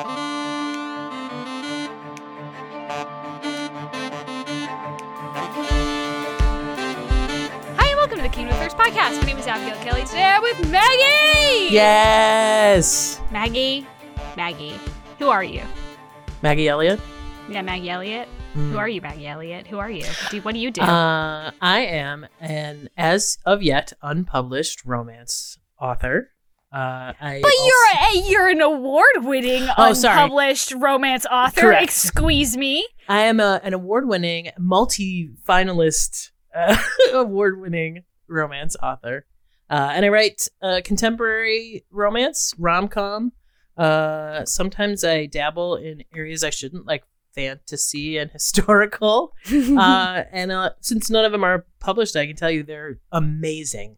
Hi, and welcome to the Kingdom of Thirst podcast. My name is Abigail Kelly. Today I'm with Maggie. Yes. Maggie, Maggie, who are you? Maggie Elliott. Yeah, Maggie Elliott. Mm. Who are you, Maggie Elliott? Who are you? Do, what do you do? Uh, I am an as of yet unpublished romance author. Uh, I but also- you're a, you're an award-winning, Oh, sorry. unpublished romance author. Correct. Squeeze me. I am a, an award-winning, multi-finalist, uh, award-winning romance author, uh, and I write uh, contemporary romance, rom-com. Uh, sometimes I dabble in areas I shouldn't, like fantasy and historical. uh, and uh, since none of them are published, I can tell you they're amazing.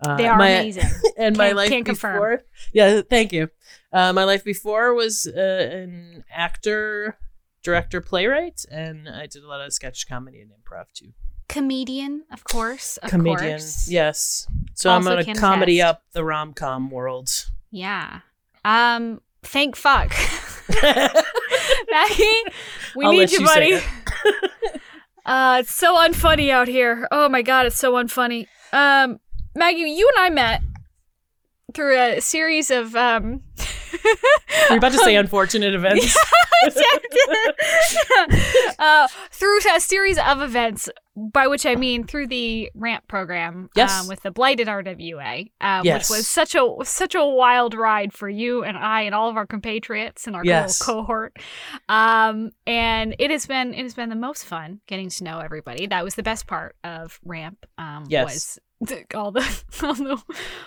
Uh, they are my- amazing. And my Can't- life can't confirm. before, yeah, thank you. Uh, my life before was uh, an actor, director, playwright, and I did a lot of sketch comedy and improv too. Comedian, of course. Of Comedian, course. yes. So Also I'm gonna comedy up the rom com world. Yeah. Um. Thank fuck. Maggie, we I'll need you, buddy. uh, it's so unfunny out here. Oh my god, it's so unfunny. Um, Maggie, you and I met through a series of um. You're about to say unfortunate events. uh, through a series of events, by which I mean through the ramp program, Yes. um, with the blighted RWA, um, Yes. which was such a such a wild ride for you and I and all of our compatriots and our Yes. cohort. Um, and it has been it has been the most fun getting to know everybody. That was the best part of ramp. Um, Yes. was all the all the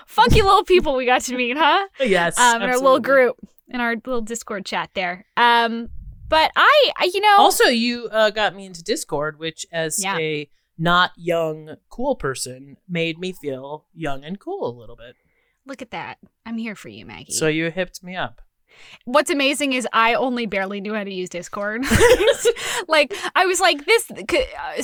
funky little people we got to meet, huh? yes, um, in our little group, in our little Discord chat there. Um, but I, I you know, Also, you uh, got me into Discord, which, as Yeah. a not young, cool person, made me feel young and cool a little bit. look at that. I'm here for you, Maggie. So you hipped me up. What's amazing is I only barely knew how to use Discord. like I was like this.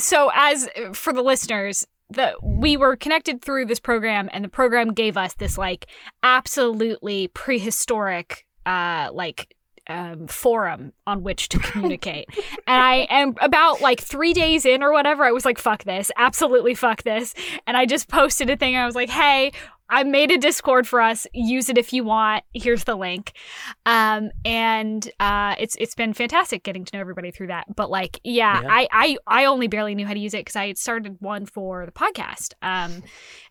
So as for the listeners. The, we were connected through this program and the program gave us this like absolutely prehistoric uh like um, forum on which to communicate. and I am about like three days in or whatever, I was like, fuck this, absolutely fuck this. And I just posted a thing. I was like, hey, I made a Discord for us. Use it if you want. Here's the link. Um, and uh, it's it's been fantastic getting to know everybody through that. But like, yeah, Yeah. I, I I only barely knew how to use it because I had started one for the podcast. Um,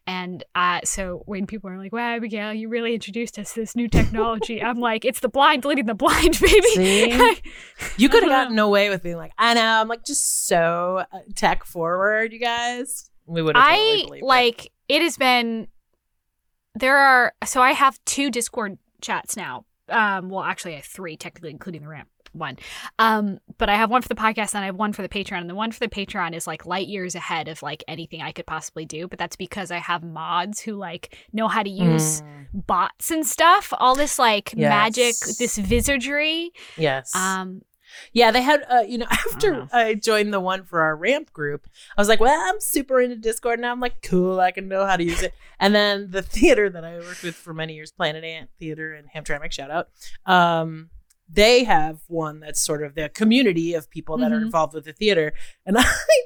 and uh, so when people are like, "Wow, Abigail, you really introduced us to this new technology," I'm like, "It's the blind leading the blind, baby." You could have gotten away with being like, I know, I'm like just so uh, tech forward, you guys. We would have. I totally believed it. like it has been there are so I have two Discord chats now. Um well actually I have three technically including the ramp one. Um but I have one for the podcast and I have one for the Patreon and the one for the Patreon is like light years ahead of like anything I could possibly do, but that's because I have mods who like know how to use Mm, bots and stuff, all this like Yes. magic, this wizardry. yes. Um yeah, they had. Uh, you know, after I, joined the one for our ramp group, I was like, well, I'm super into Discord now. I'm like, cool, I can know how to use it. And then the theater that I worked with for many years, Planet Ant Theater in Hamtramck, shout out. Um, they have one that's sort of the community of people that are Mhm. involved with the theater, and I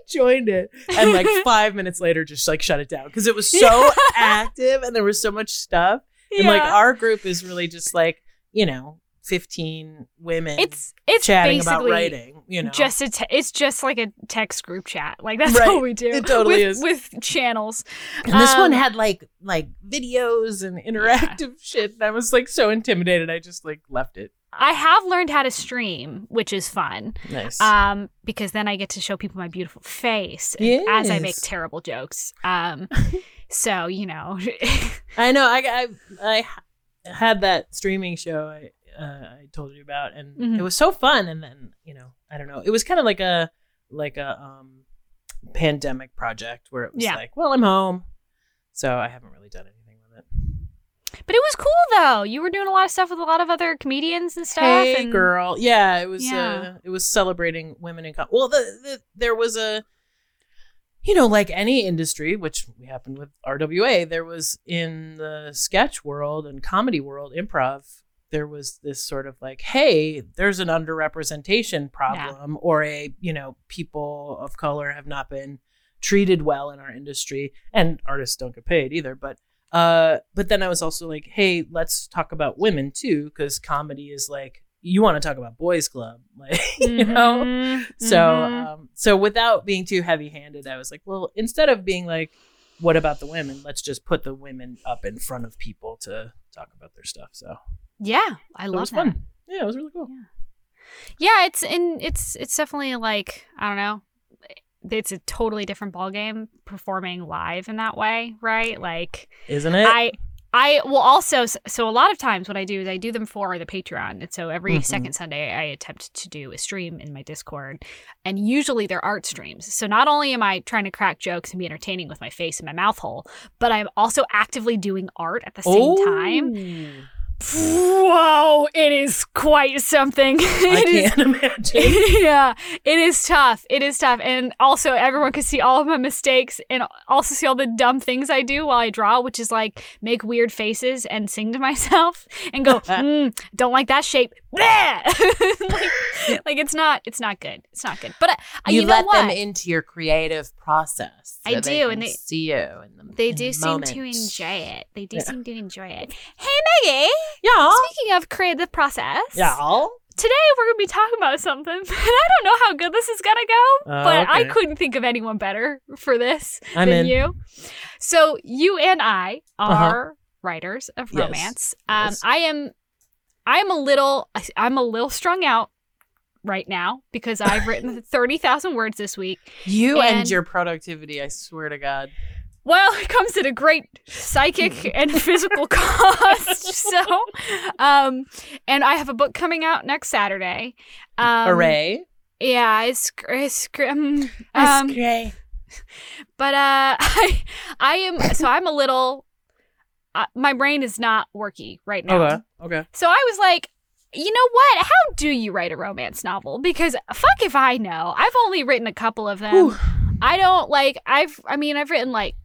joined it, and like five minutes later, just like shut it down because it was so active and there was so much stuff. And like our group is really just like you know, fifteen women it's it's chatting about basically writing. You know, just a te- it's just like a text group chat like that's Right. all we do It totally with, is. with channels and this one um, had like like videos and interactive shit. And I was like so intimidated. I just like left it. i have learned how to stream which is fun Nice. um because then i get to show people my beautiful face as i make terrible jokes um so you know I know. I I I had that streaming show I uh, I told you about, and Mhm. it was so fun. And then you know, I don't know. It was kind of like a like a um pandemic project where it was Yeah. like, well, I'm home, so I haven't really done anything with it. but it was cool though you were doing a lot of stuff with a lot of other comedians and stuff Hey, and girl. Yeah, it was. Yeah. Uh, it was celebrating women in. Com- well, the, the there was a, you know, like any industry, which we happened with RWA. There was in the sketch world and comedy world, improv. There was this sort of like, hey, there's an underrepresentation problem, or a you know people of color have not been treated well in our industry, and artists don't get paid either. But uh, but then I was also like, hey, let's talk about women too, because comedy is like you want to talk about boys club, like you know. Mhm, So mhm. um, so without being too heavy handed, I was like, well, instead of being like, what about the women? Let's just put the women up in front of people to talk about their stuff. So yeah, I love. it was that. fun. Yeah, it was really cool. Yeah, it's in it's it's definitely like I don't know. It's a totally different ballgame performing live in that way, right? Like Isn't it? I I will also so a lot of times what I do is I do them for the Patreon. And so every Mhm. second Sunday I attempt to do a stream in my Discord. And usually they're art streams. So not only am I trying to crack jokes and be entertaining with my face and my mouth hole, but I'm also actively doing art at the same time. Whoa, it is quite something. I is- can't imagine. yeah, it is tough. It is tough. And also, everyone can see all of my mistakes and also see all the dumb things I do while I draw, which is like make weird faces and sing to myself and go, mm, don't like that shape. Like, like, it's not, it's not good. It's not good. But uh, you, you, know let what? them into your creative process. I so they do, and they- see you. In the, they do the seem to enjoy it. They do Yeah. seem to enjoy it. Hey, Maggie. Yeah. Speaking of creative process, Yeah. today we're going to be talking about something. And I don't know how good this is going to go, Uh, but I couldn't think of anyone better for this I'm than in. you. So you and I Uh-huh. are writers of Yes. romance. Um, Yes. I am, I am a little, I'm a little strung out right now because I've written thirty thousand words this week. You and, And- your productivity, I swear to God. Well, it comes at a great psychic and physical cost. So, um, and I have a book coming out next Saturday. Um, Hooray. Yeah, it's it's um, um great. but uh, I I am so I'm a little. Uh, my brain is not worky right now. Okay. Okay. So I was like, you know what? How do you write a romance novel? Because fuck if I know. I've only written a couple of them. I don't like. I've. I mean, I've written like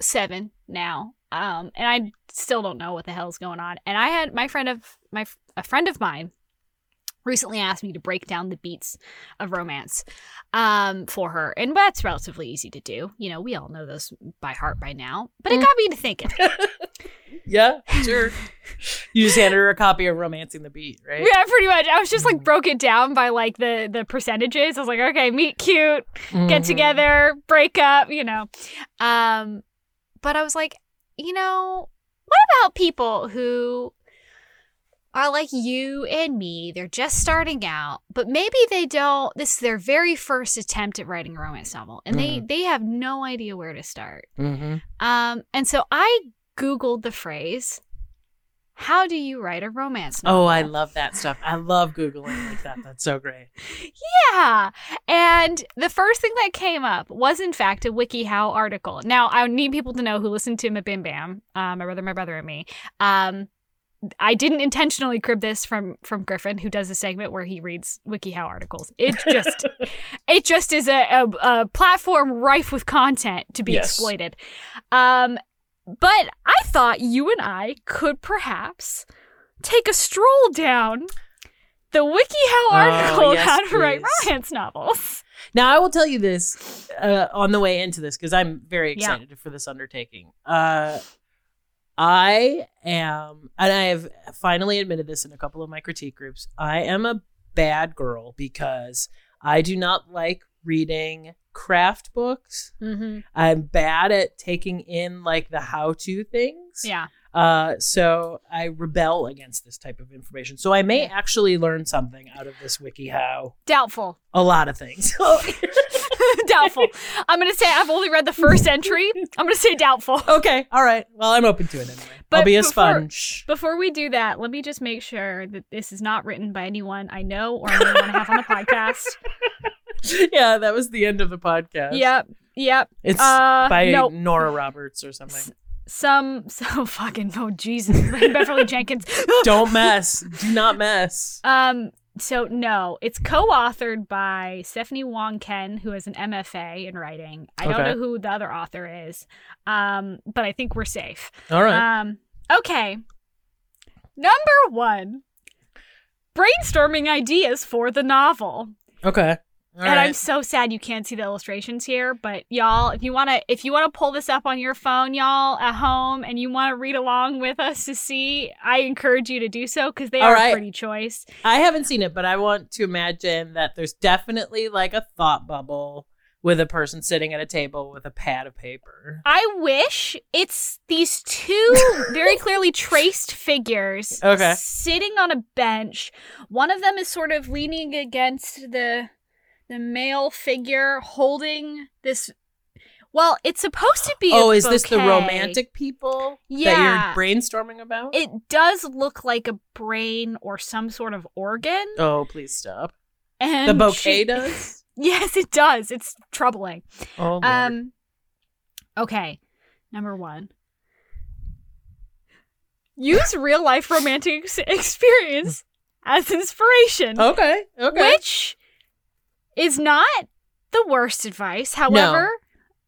seven now. Um, and I still don't know what the hell's going on. And I had my friend of my a friend of mine recently asked me to break down the beats of romance um for her and that's relatively easy to do you know we all know those by heart by now but it Mm. got me to thinking Yeah. Sure. you just handed her a copy of Romancing the Beat, right? Yeah, pretty much. I was just like broke it down by like the the percentages. I was like, okay, meet cute, get Mhm. together, break up, you know. Um but I was like, you know, what about people who are like you and me? They're just starting out, but maybe they don't this is their very first attempt at writing a romance novel and they they have no idea where to start. Mhm. Um and so I googled the phrase how do you write a romance novel? Oh, I love that stuff. I love Googling like that. That's so great. Yeah. And the first thing that came up was, in fact, a WikiHow article. Now, I need people to know who listened to MBMBaM, uh, my brother, my brother, and me. Um, I didn't intentionally crib this from from Griffin, who does a segment where he reads WikiHow articles. It just it just is a, a, a platform rife with content to be Yes. exploited. Um, but I thought you and I could perhaps take a stroll down the WikiHow article Oh, yes, how to write romance novels. Now, I will tell you this uh, on the way into this because I'm very Yeah. excited for this undertaking. Uh, I am, and I have finally admitted this in a couple of my critique groups. I am a bad girl because I do not like reading craft books. Mm-hmm. I'm bad at taking in like the how-to things. Yeah. Uh, so I rebel against this type of information. So I may actually learn something out of this WikiHow. Doubtful. A lot of things. doubtful. I'm going to say I've only read the first entry. I'm going to say doubtful. okay, all right. Well, I'm open to it anyway. I'll be a before- sponge. Before we do that, let me just make sure that this is not written by anyone I know or anyone I have on the podcast. yeah, that was the end of the podcast. Yep. Yep. It's Uh, by nope. Nora Roberts or something. Some so fucking oh Jesus Beverly Jenkins. Don't mess. Do not mess. Um. So no, it's co-authored by Stephanie Wong Ken, who has an MFA in writing. I don't know who the other author is. Um. But I think we're safe. All right. Um. Okay. Number one, brainstorming ideas for the novel. Okay. All and I'm so sad you can't see the illustrations here, but y'all, if you want to if you want to pull this up on your phone, y'all at home and you want to read along with us to see, I encourage you to do so cuz they All are right. pretty choice. I haven't seen it, but I want to imagine that there's definitely like a thought bubble with a person sitting at a table with a pad of paper. I wish it's these two very clearly traced figures Okay. sitting on a bench. One of them is sort of leaning against the the male figure holding this well, it's supposed to be a Oh, is this the romantic people that Yeah. you're brainstorming about? It does look like a brain or some sort of organ. oh, please stop. And The bouquet she- does? Yes, it does. It's troubling. Oh, Lord. Um okay. Number 1. Use real life romantic ex- experience as inspiration, okay. Okay. which is not the worst advice. However,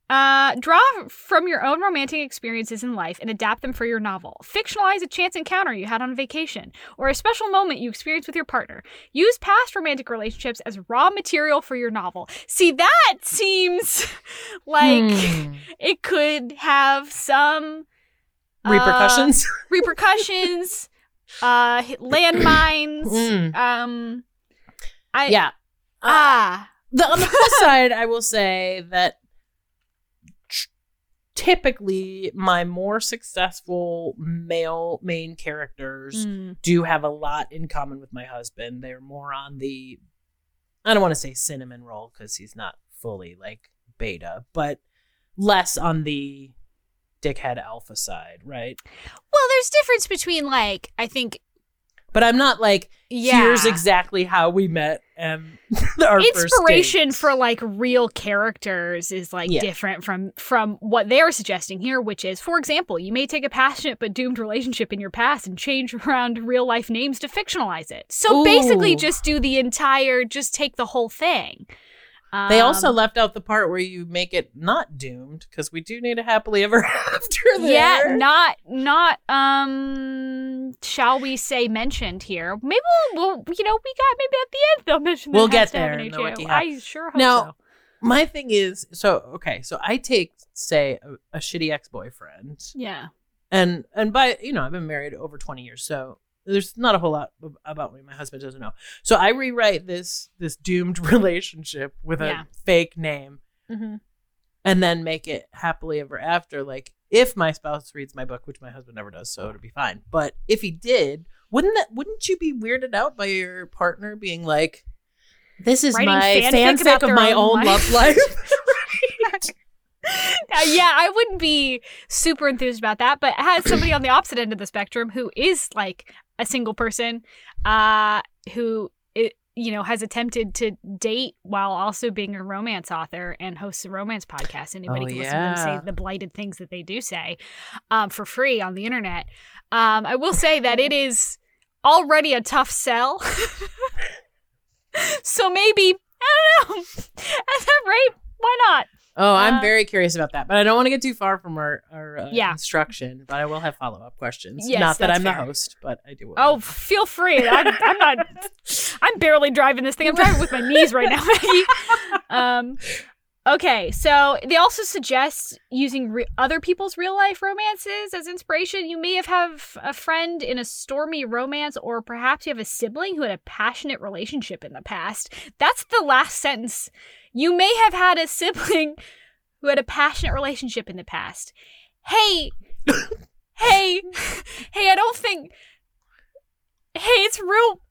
uh, draw from your own romantic experiences in life and adapt them for your novel. Fictionalize a chance encounter you had on vacation or a special moment you experienced with your partner. Use past romantic relationships as raw material for your novel. See, that seems like Hmm. it could have some uh, repercussions. repercussions, uh, landmines. Mm. Um, I yeah. Uh, ah the, on the plus side, I will say that tr- typically my more successful male main characters mm, do have a lot in common with my husband. They're more on the, I don't want to say cinnamon roll because he's not fully like beta, but less on the dickhead alpha side, right? well, there's difference between like I think But I'm not like, yeah. here's exactly how we met and our inspiration for like real characters is like Yeah. different from from what they're suggesting here which is for example you may take a passionate but doomed relationship in your past and change around real life names to fictionalize it so basically just do the entire just take the whole thing They also Um, left out the part where you make it not doomed because we do need a happily ever after there. yeah not not um shall we say mentioned here maybe we'll, we'll you know we got maybe at the end they'll mention We'll get has to have there an in the HO. Wiki i sure hope Now, so My thing is, so okay, so I take say a, a shitty ex boyfriend, yeah and and by you know I've been married over twenty years, so there's not a whole lot about me my husband doesn't know. So I rewrite this this doomed relationship with a Yeah. fake name, mm-hmm. and then make it happily ever after. Like if my spouse reads my book, which my husband never does, so it'll be fine. But if he did, wouldn't that wouldn't you be weirded out by your partner being like, "This is my fanfic fanfic of my own own life." love life"? Uh, yeah, I wouldn't be super enthused about that, but as somebody on the opposite end of the spectrum who is like a single person, uh, who i you know has attempted to date while also being a romance author and hosts a romance podcast. Anybody Oh, can listen to them say the blighted things that they do say, um, for free on the internet. Um, I will say that it is already a tough sell. so maybe I don't know. At that rate, why not? Oh, I'm Uh, very curious about that, but I don't want to get too far from our, our uh, Yeah. instruction. But I will have follow up questions. Yes, Not that I'm fair. the host, but I do. Oh, feel free. I'm, I'm not. I'm barely driving this thing. I'm driving with my knees right now. Maggie. um, okay, so they also suggest using re- other people's real life romances as inspiration. You may have have a friend in a stormy romance, or perhaps you have a sibling who had a passionate relationship in the past. That's the last sentence. You may have had a sibling who had a passionate relationship in the past. Hey, hey, hey! I don't think. Hey, it's real.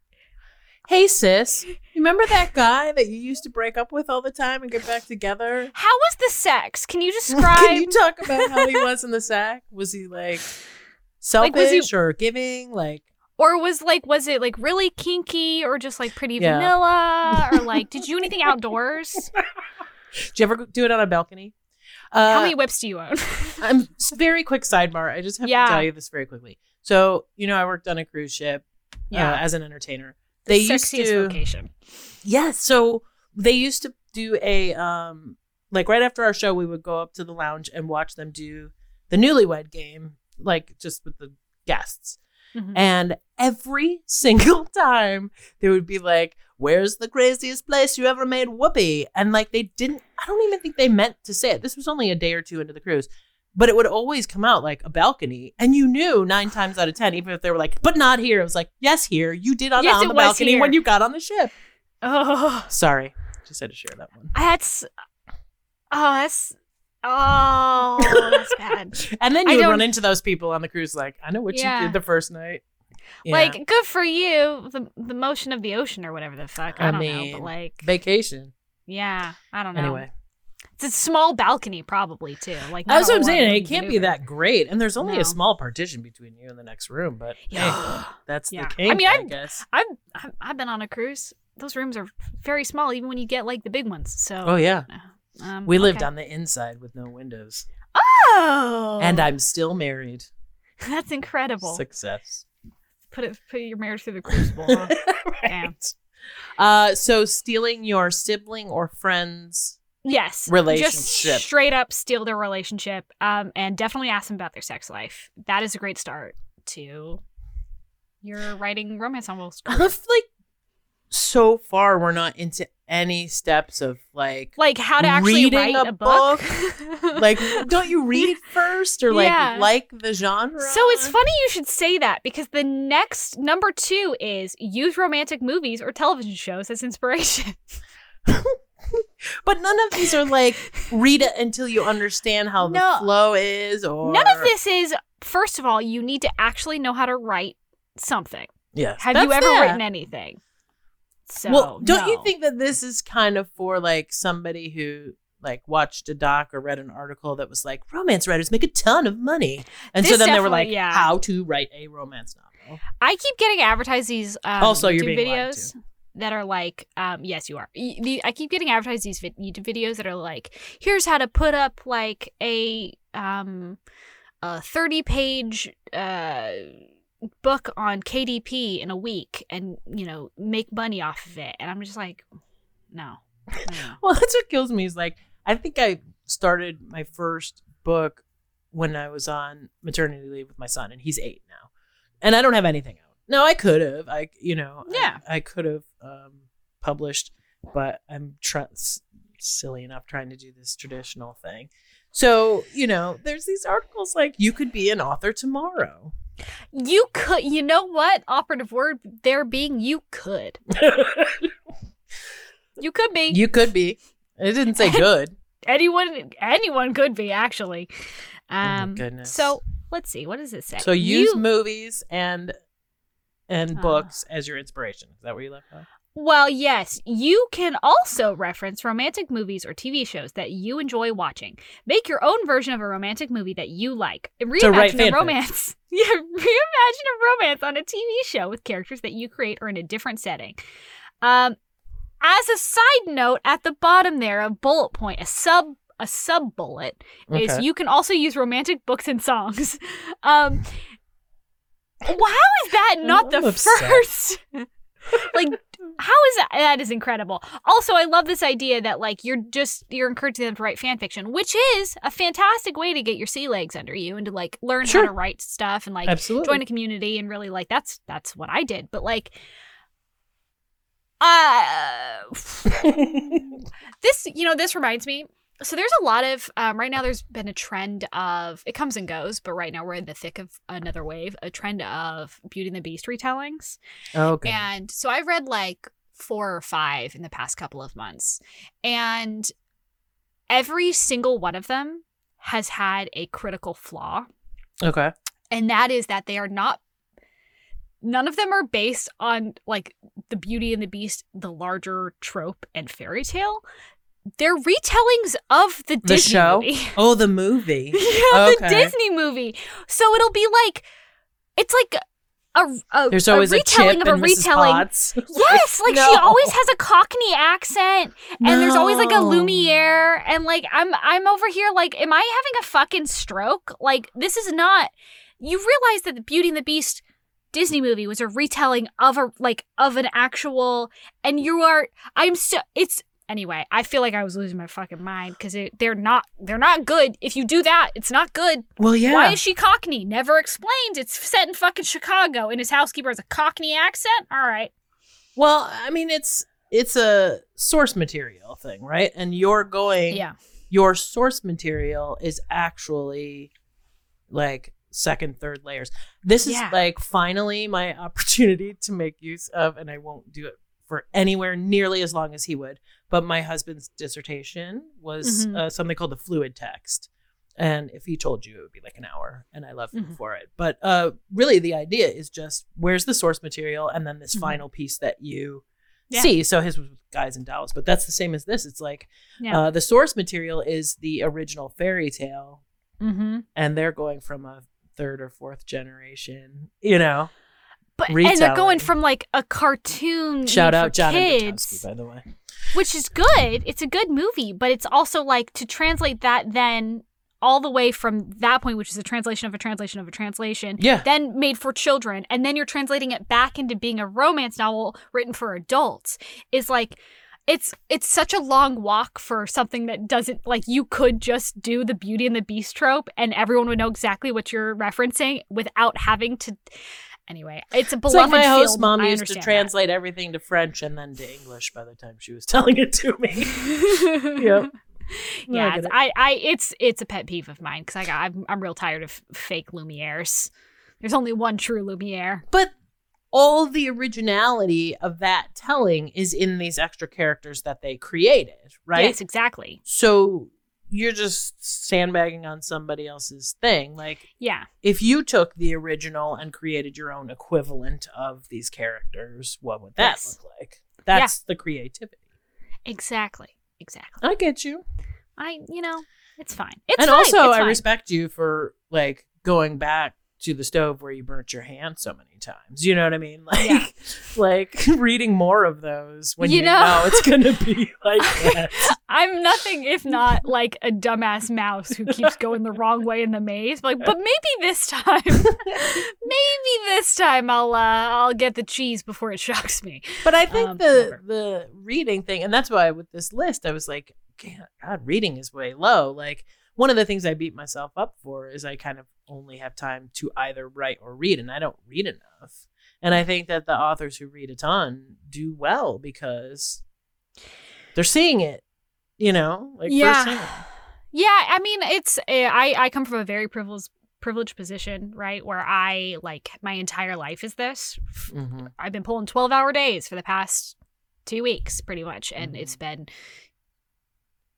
hey, sis, remember that guy that you used to break up with all the time and get back together? How was the sex? Can you describe? Can you talk about how he was in the sack? Was he like selfish Like, he- or giving? Like, or was like, was it like really kinky, or just like pretty Yeah. vanilla, or like, did you do anything outdoors? did you ever do it on a balcony? Uh, How many whips do you own? I'm very quick sidebar. I just have Yeah. to tell you this very quickly. So, you know, I worked on a cruise ship uh, as an entertainer. They used to vocation. Yes. So they used to do a um like right after our show we would go up to the lounge and watch them do the newlywed game, like just with the guests. Mhm. And every single time they would be like, Where's the craziest place you ever made whoopee? And like they didn't, I don't even think they meant to say it. This was only a day or two into the cruise, but it would always come out like a balcony. And you knew nine times out of 10, even if they were like, But not here. It was like, Yes, here. You did on, Yes, on the balcony here. when you got on the ship. Oh, Sorry. Just had to share that one. that's. Oh, that's. Oh, that's bad. And then you run into those people on the cruise like, I know what Yeah. you did the first night. Yeah. Like, good for you. The the motion of the ocean or whatever the fuck. I, I don't know, but like, vacation. yeah, I don't know. Anyway. it's a small balcony, probably too. Like That's what I'm saying. It can't be that great. And there's only No. a small partition between you and the next room, but hey, Yeah. that's Yeah. the case. I mean, I, I'm- guess. I've, I've I've been on a cruise. Those rooms are very small, even when you get like the big ones. So Oh yeah. Uh, um, We lived on the inside with no windows. Oh, And I'm still married. that's incredible. Success. Put it put your marriage through the crucible. Huh? Right. Uh so stealing your sibling or friends Yes. Relationship. Just straight up steal their relationship. Um, and definitely ask them about their sex life. That is a great start to your writing romance novels. Like so far we're not into any steps of like Like how to actually write a a, book. like don't you read first or like Yeah. like the genre? So it's funny you should say that because the next number two is use romantic movies or television shows as inspiration. But none of these are like read it until you understand how No. the flow is or None of this is, first of all, you need to actually know how to write something. Yes. Have you ever that. written anything? So, well, don't you think that this is kind of for like somebody who like watched a doc or read an article that was like romance writers make a ton of money, and so then they were like, yeah. how to write a romance novel. I keep getting advertised these um, Also, you're YouTube being videos that are like, um, yes, you are. I keep getting advertised these YouTube videos that are like, here's how to put up like a um, a thirty page uh book on KDP in a week, and you know make money off of it. And I'm just like, no. Well, that's what kills me. Is like I think I started my first book when I was on maternity leave with my son, and he's eight now, and I don't have anything out. No, I could have. I you know I- Yeah. I, could have um, published, but I'm tr- s- silly enough trying to do this traditional thing. So you know, there's these articles like you could be an author tomorrow. You could, you know what? Operative word there being you could. You could be. you could be. It didn't say good. anyone anyone could be actually my um goodness. so let's see what does it say So use You- movies and and Ah. books as your inspiration. Is that where you left off? Well yes you can also reference romantic movies or tv shows that you enjoy watching make your own version of a romantic movie that you like reimagine a romance yeah reimagine a romance on a tv show with characters that you create or in a different setting um as a side note at the bottom there a bullet point a sub a sub bullet is you can also use romantic books and songs. Um, how is that not the I'm upset. first? like, how is that? That is incredible. Also, I love this idea that like you're just you're encouraging them to write fan fiction, which is a fantastic way to get your sea legs under you and to like learn Sure. how to write stuff and like Absolutely. join a community and really like that's that's what I did. But like, uh this you know this reminds me so there's a lot of um, right now there's been a trend of it comes and goes but right now we're in the thick of another wave a trend of beauty and the beast retellings okay. and so i've read like four or five in the past couple of months and every single one of them has had a critical flaw okay. and that is that they are not none of them are based on like the beauty and the beast the larger trope and fairy tale they're retellings of the, The Disney show? movie. Oh, the movie. yeah, the Disney movie. So it'll be like it's like a, a There's always a, retelling chip of a and Mrs. retelling. Potts. Yes, like she always has a Cockney accent, and there's always like a Lumiere, and like I'm I'm over here like, am I having a fucking stroke? Like this is not. You realize that the Beauty and the Beast Disney movie was a retelling of a like of an actual, and you are I'm so it's anyway, I feel like I was losing my fucking mind because they're not they're not good. If you do that, it's not good. Well, yeah. Why is she Cockney? Never explained. It's set in fucking Chicago, and his housekeeper has a Cockney accent. All right. well, I mean, it's it's a source material thing, right? And you're going. Yeah. Your source material is actually like second, third layers. This is Yeah. like finally my opportunity to make use of, and I won't do it for anywhere nearly as long as he would. But my husband's dissertation was Mhm. uh, something called the fluid text. And if he told you, it would be like an hour, and I love him Mhm. for it. But uh, really, the idea is just where's the source material, and then this Mhm. final piece that you Yeah. see. So his was guys in Dallas, but that's the same as this. It's like Yeah. uh, the source material is the original fairy tale, Mm-hmm. and they're going from a third or fourth generation. You know, But and they're going from like a cartoon shout for out John kids, by the way. which is good. It's a good movie, but it's also like to translate that then all the way from that point, which is a translation of a translation of a translation, Yeah, then made for children, and then you're translating it back into being a romance novel written for adults. Is like it's it's such a long walk for something that doesn't like you could just do the Beauty and the Beast trope, and everyone would know exactly what you're referencing without having to. Anyway, it's a it's beloved like my host field. mom I used to understand that. translate everything to French and then to English by the time she was telling it to me. yep. No, I yeah, it's. I, I, it's, it's a pet peeve of mine because I got, I'm, I'm real tired of fake Lumieres. There's only one true Lumiere. But all the originality of that telling is in these extra characters that they created, right? Yes, exactly. So you're just sandbagging on somebody else's thing. Like Yeah, if you took the original and created your own equivalent of these characters, what would that Yes. look like? That's the creativity. exactly, exactly. I get you. I, you know, it's fine. It's and fine. also it's I fine. respect you for like going back to the stove where you burnt your hand so many times. You know what I mean? Like Yeah. like reading more of those when you, You know, know- it's gonna be like that. I'm nothing if not like a dumbass mouse who keeps going the wrong way in the maze. Like, but maybe this time, maybe this time I'll, uh, I'll get the cheese before it shocks me. But I think Um, the whatever. the reading thing, and that's why with this list, I was like, God, God, reading is way low. Like one of the things I beat myself up for is I kind of only have time to either write or read, and I don't read enough. And I think that the authors who read a ton do well because they're seeing it, you know, like firsthand. Yeah, I mean, it's eh, I I come from a very privileged privileged position, right, where I like my entire life is this. Mhm. I've been pulling 12-hour days for the past 2 weeks pretty much and Mhm. it's been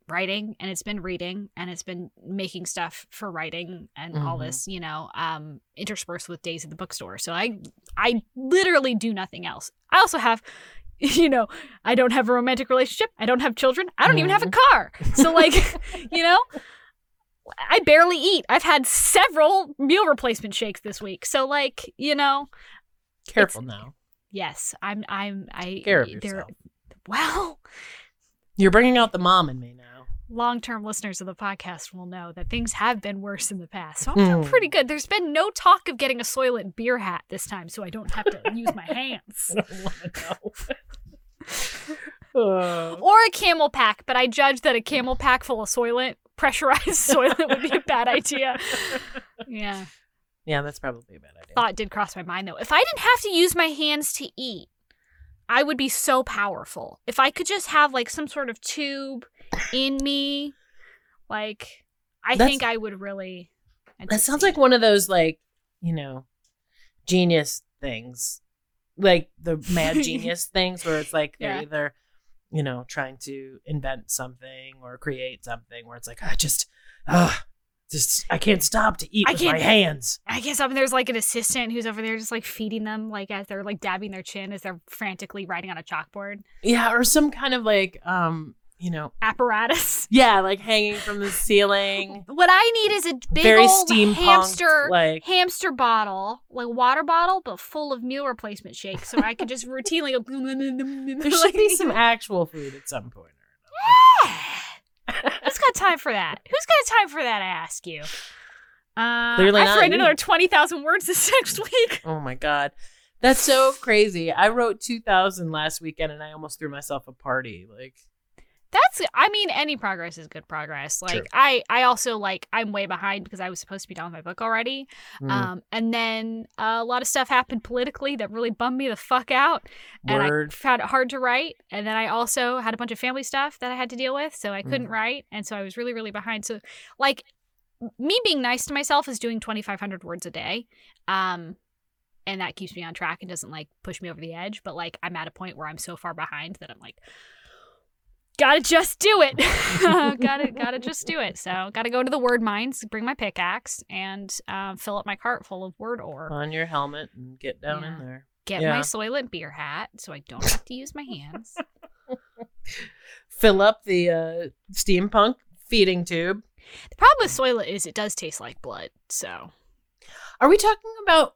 writing and it's been reading and it's been making stuff for writing and all Mhm. this, you know, um interspersed with days at the bookstore. So I I literally do nothing else. I also have you know, I don't have a romantic relationship. I don't have children. I don't even have a car. So like, you know, I barely eat. I've had several meal replacement shakes this week. So like, you know, Careful now. yes, I'm I'm I Take care of yourself. Well, You're bringing out the mom in me now. Long-term listeners of the podcast will know that things have been worse in the past. So I'm doing Hmm. pretty good. There's been no talk of getting a Soylent beer hat this time, so I don't have to use my hands. I don't want to know. Uh, Or a CamelBak, but I judge that a CamelBak full of Soylent, pressurized Soylent would be a bad idea. Yeah. yeah, that's probably a bad idea. thought did cross my mind though. If I didn't have to use my hands to eat, I would be so powerful. If I could just have like some sort of tube in me, like I That's- think I would really. That sounds like one of those like, you know, genius things. Like the mad genius things where it's like they're Yeah. either, you know, trying to invent something or create something where it's like, I just uh just I can't stop to eat I with my can't- hands. I guess up there's like an assistant who's over there just like feeding them, like as they're like dabbing their chin as they're frantically writing on a chalkboard Yeah, or some kind of like um, you know, apparatus. yeah, like hanging from the ceiling. What I need is a big very old hamster like hamster bottle, like water bottle, but full of meal replacement shakes, so I could just routinely go. there should be some actual food at some point. Who's got time for that? Who's got time for that? I ask you. Uh, Clearly I've read another twenty thousand words this next week. Oh my god. That's so crazy. I wrote 2000 last weekend and I almost threw myself a party. Like That's I mean any progress is good progress. Like True. I I also like I'm way behind because I was supposed to be done with my book already. Mm. Um and then a lot of stuff happened politically that really bummed me the fuck out and Word. I found it hard to write. And then I also had a bunch of family stuff that I had to deal with, so I couldn't Mhm. write and so I was really really behind. So like me being nice to myself is doing 2500 words a day. Um and that keeps me on track and doesn't like push me over the edge, but like I'm at a point where I'm so far behind that I'm like gotta just do it gotta gotta just do it so gotta go to the word mines bring my pickaxe and um, fill up my cart full of word ore on your helmet and get down in there. get yeah. my soylent beer hat so i don't have to use my hands Fill up the uh, steampunk feeding tube. the problem with soylent is it does taste like blood so Are we talking about?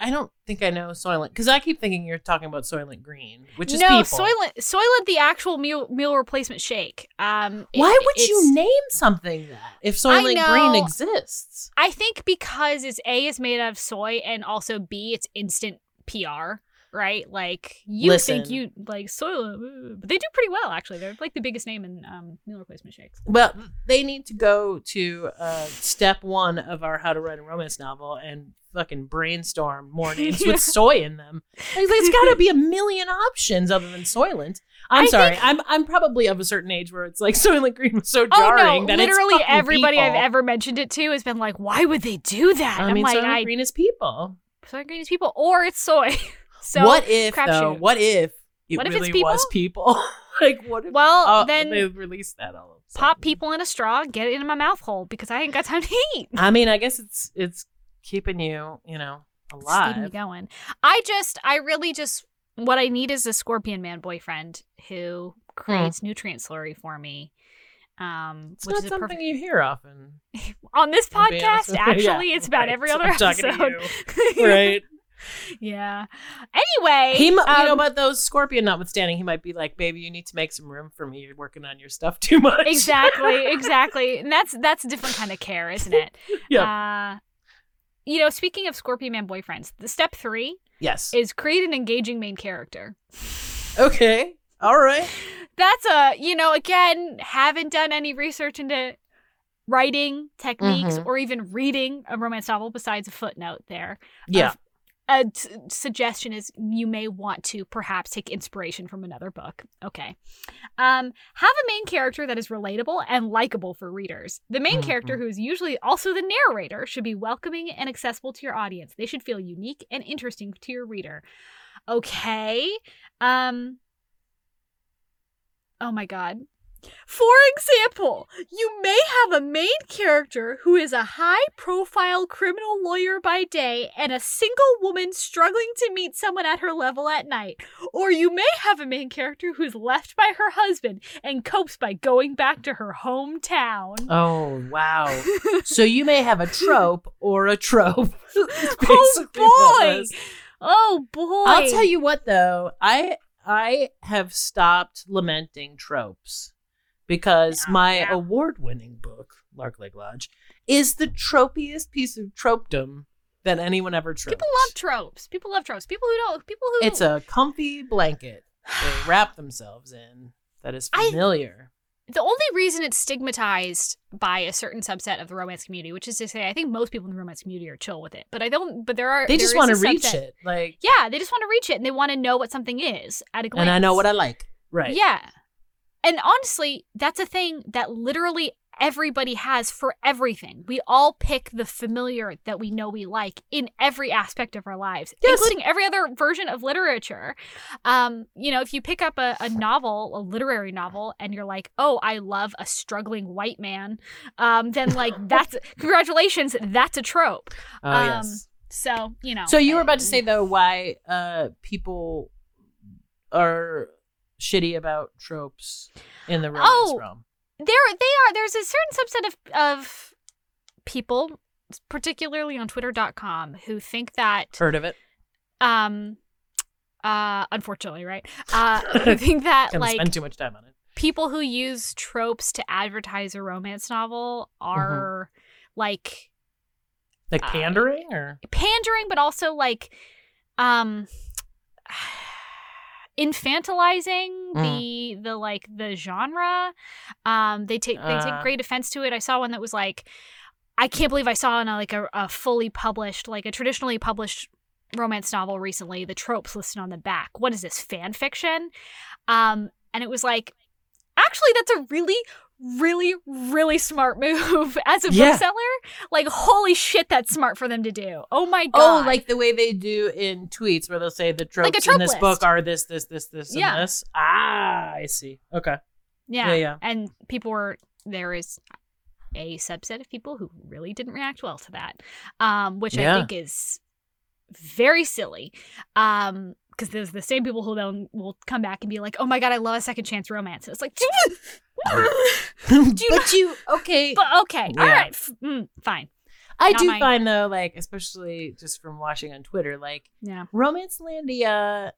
I don't think I know Soylent because I keep thinking you're talking about Soylent Green, which is no people. soylent soylent the actual meal meal replacement shake um it- Why would you name something that if Soylent know. Green exists? I think because it's A is made out of soy and also B it's instant PR, right? Like you think you like soy, but they do pretty well actually. They're like the biggest name in um, meal replacement shakes. Well, they need to go to uh, step one of our How to Write a Romance novel and fucking brainstorm more names with soy in them. Like, there's got to be a million options other than Soylent. I'm I sorry, think- I'm I'm probably of a certain age where it's like Soylent Green was so Oh jarring no! that it's Literally everybody I've ever mentioned it to has been like, "Why would they do that?" I I'm mean, like, Soylent "I Green is people. soy green is people, or it's soy." so what if though? What if it What if it's really was people? like what if? Well, oh, then they released that all. Of a pop people in a straw, get it in my mouth hole because I ain't got time to eat. I mean, I guess it's it's keeping you, you know, It's keeping me alive. going. I just, I really just, what I need is a Scorpion Man boyfriend who creates nutrient slurry for me. Um, It's which not is something perfect you hear often. on this I'm being honest podcast. Actually, Yeah, it's about right. every other I'm talking to episode. you, right? Yeah. Anyway, He, mi- you know, um, but those Scorpion notwithstanding, he might be like, "Baby, you need to make some room for me. You're working on your stuff too much." exactly, exactly, and that's that's a different kind of care, isn't it? yeah. Uh, you know, speaking of Scorpion Man boyfriends, the step three yes. is create an engaging main character. okay. All right. that's a you know again haven't done any research into writing techniques Mhm. or even reading a romance novel besides a footnote there Yeah. A t- suggestion is you may want to perhaps take inspiration from another book. Okay. Um have a main character that is relatable and likable for readers. The main character Mhm. who is usually also the narrator should be welcoming and accessible to your audience. They should feel unique and interesting to your reader. Okay. Um Oh my god. For example, you may have a main character who is a high profile criminal lawyer by day and a single woman struggling to meet someone at her level at night. Or you may have a main character who's left by her husband and copes by going back to her hometown. Oh wow. so you may have a trope or a trope. Oh basically what it boy. Oh boy. I'll tell you what though, I I have stopped lamenting tropes because my yeah. award-winning book, Lark Lake Lodge, is the tropiest piece of tropedom that anyone ever troped. People love tropes. People love tropes. People who don't people who It's a comfy blanket they wrap themselves in that is I- familiar. the only reason it's stigmatized by a certain subset of the romance community, which is to say, I think most people in the romance community are chill with it, but I don't. But there are they there just want to reach subset- it. Like Yeah, they just want to reach it and they want to know what something is at a glance. and I know what I like. Right. Yeah, and honestly, that's a thing that literally everybody has for everything. We all pick the familiar that we know we like in every aspect of our lives, Yes. including every other version of literature. Um, you know, if you pick up a, a novel, a literary novel, and you're like, oh, I love a struggling white man, um, then like that's congratulations, that's a trope. Oh Um, yes. So, you know. So you were about to um, say though why uh people are shitty about tropes in the romance Oh. realm. there they are there's a certain subset of of people particularly on twitter.com who think that Heard of it? um uh unfortunately right uh who think that like spend too much time on it. people who use tropes to advertise a romance novel are like Like Uh, pandering or pandering but also like um infantilizing Mm. the the like the genre. Um, they take they take Uh. great offense to it. I saw one that was like, I can't believe I saw in a, like a, a fully published, like a traditionally published romance novel recently. The tropes listed on the back. What is this fan fiction? Um, and it was like, actually, that's a really really really smart move as a Yeah. bookseller like holy shit that's smart for them to do oh my god Oh, like the way they do in tweets where they'll say the tropes Like trope in this list. book are this, this, this, this, Yeah. and this. Ah, I see. Okay. Yeah. Yeah, yeah. And people were there is a subset of people who really didn't react well to that. Um, which I think is very silly. Um, because there's the same people who then will come back and be like, "Oh my god, I love a second chance romance." And it's like, but you okay? but okay, all Yeah. right, f- mm, fine, I not do my- find though, like especially just from watching on Twitter, like yeah. Romancelandia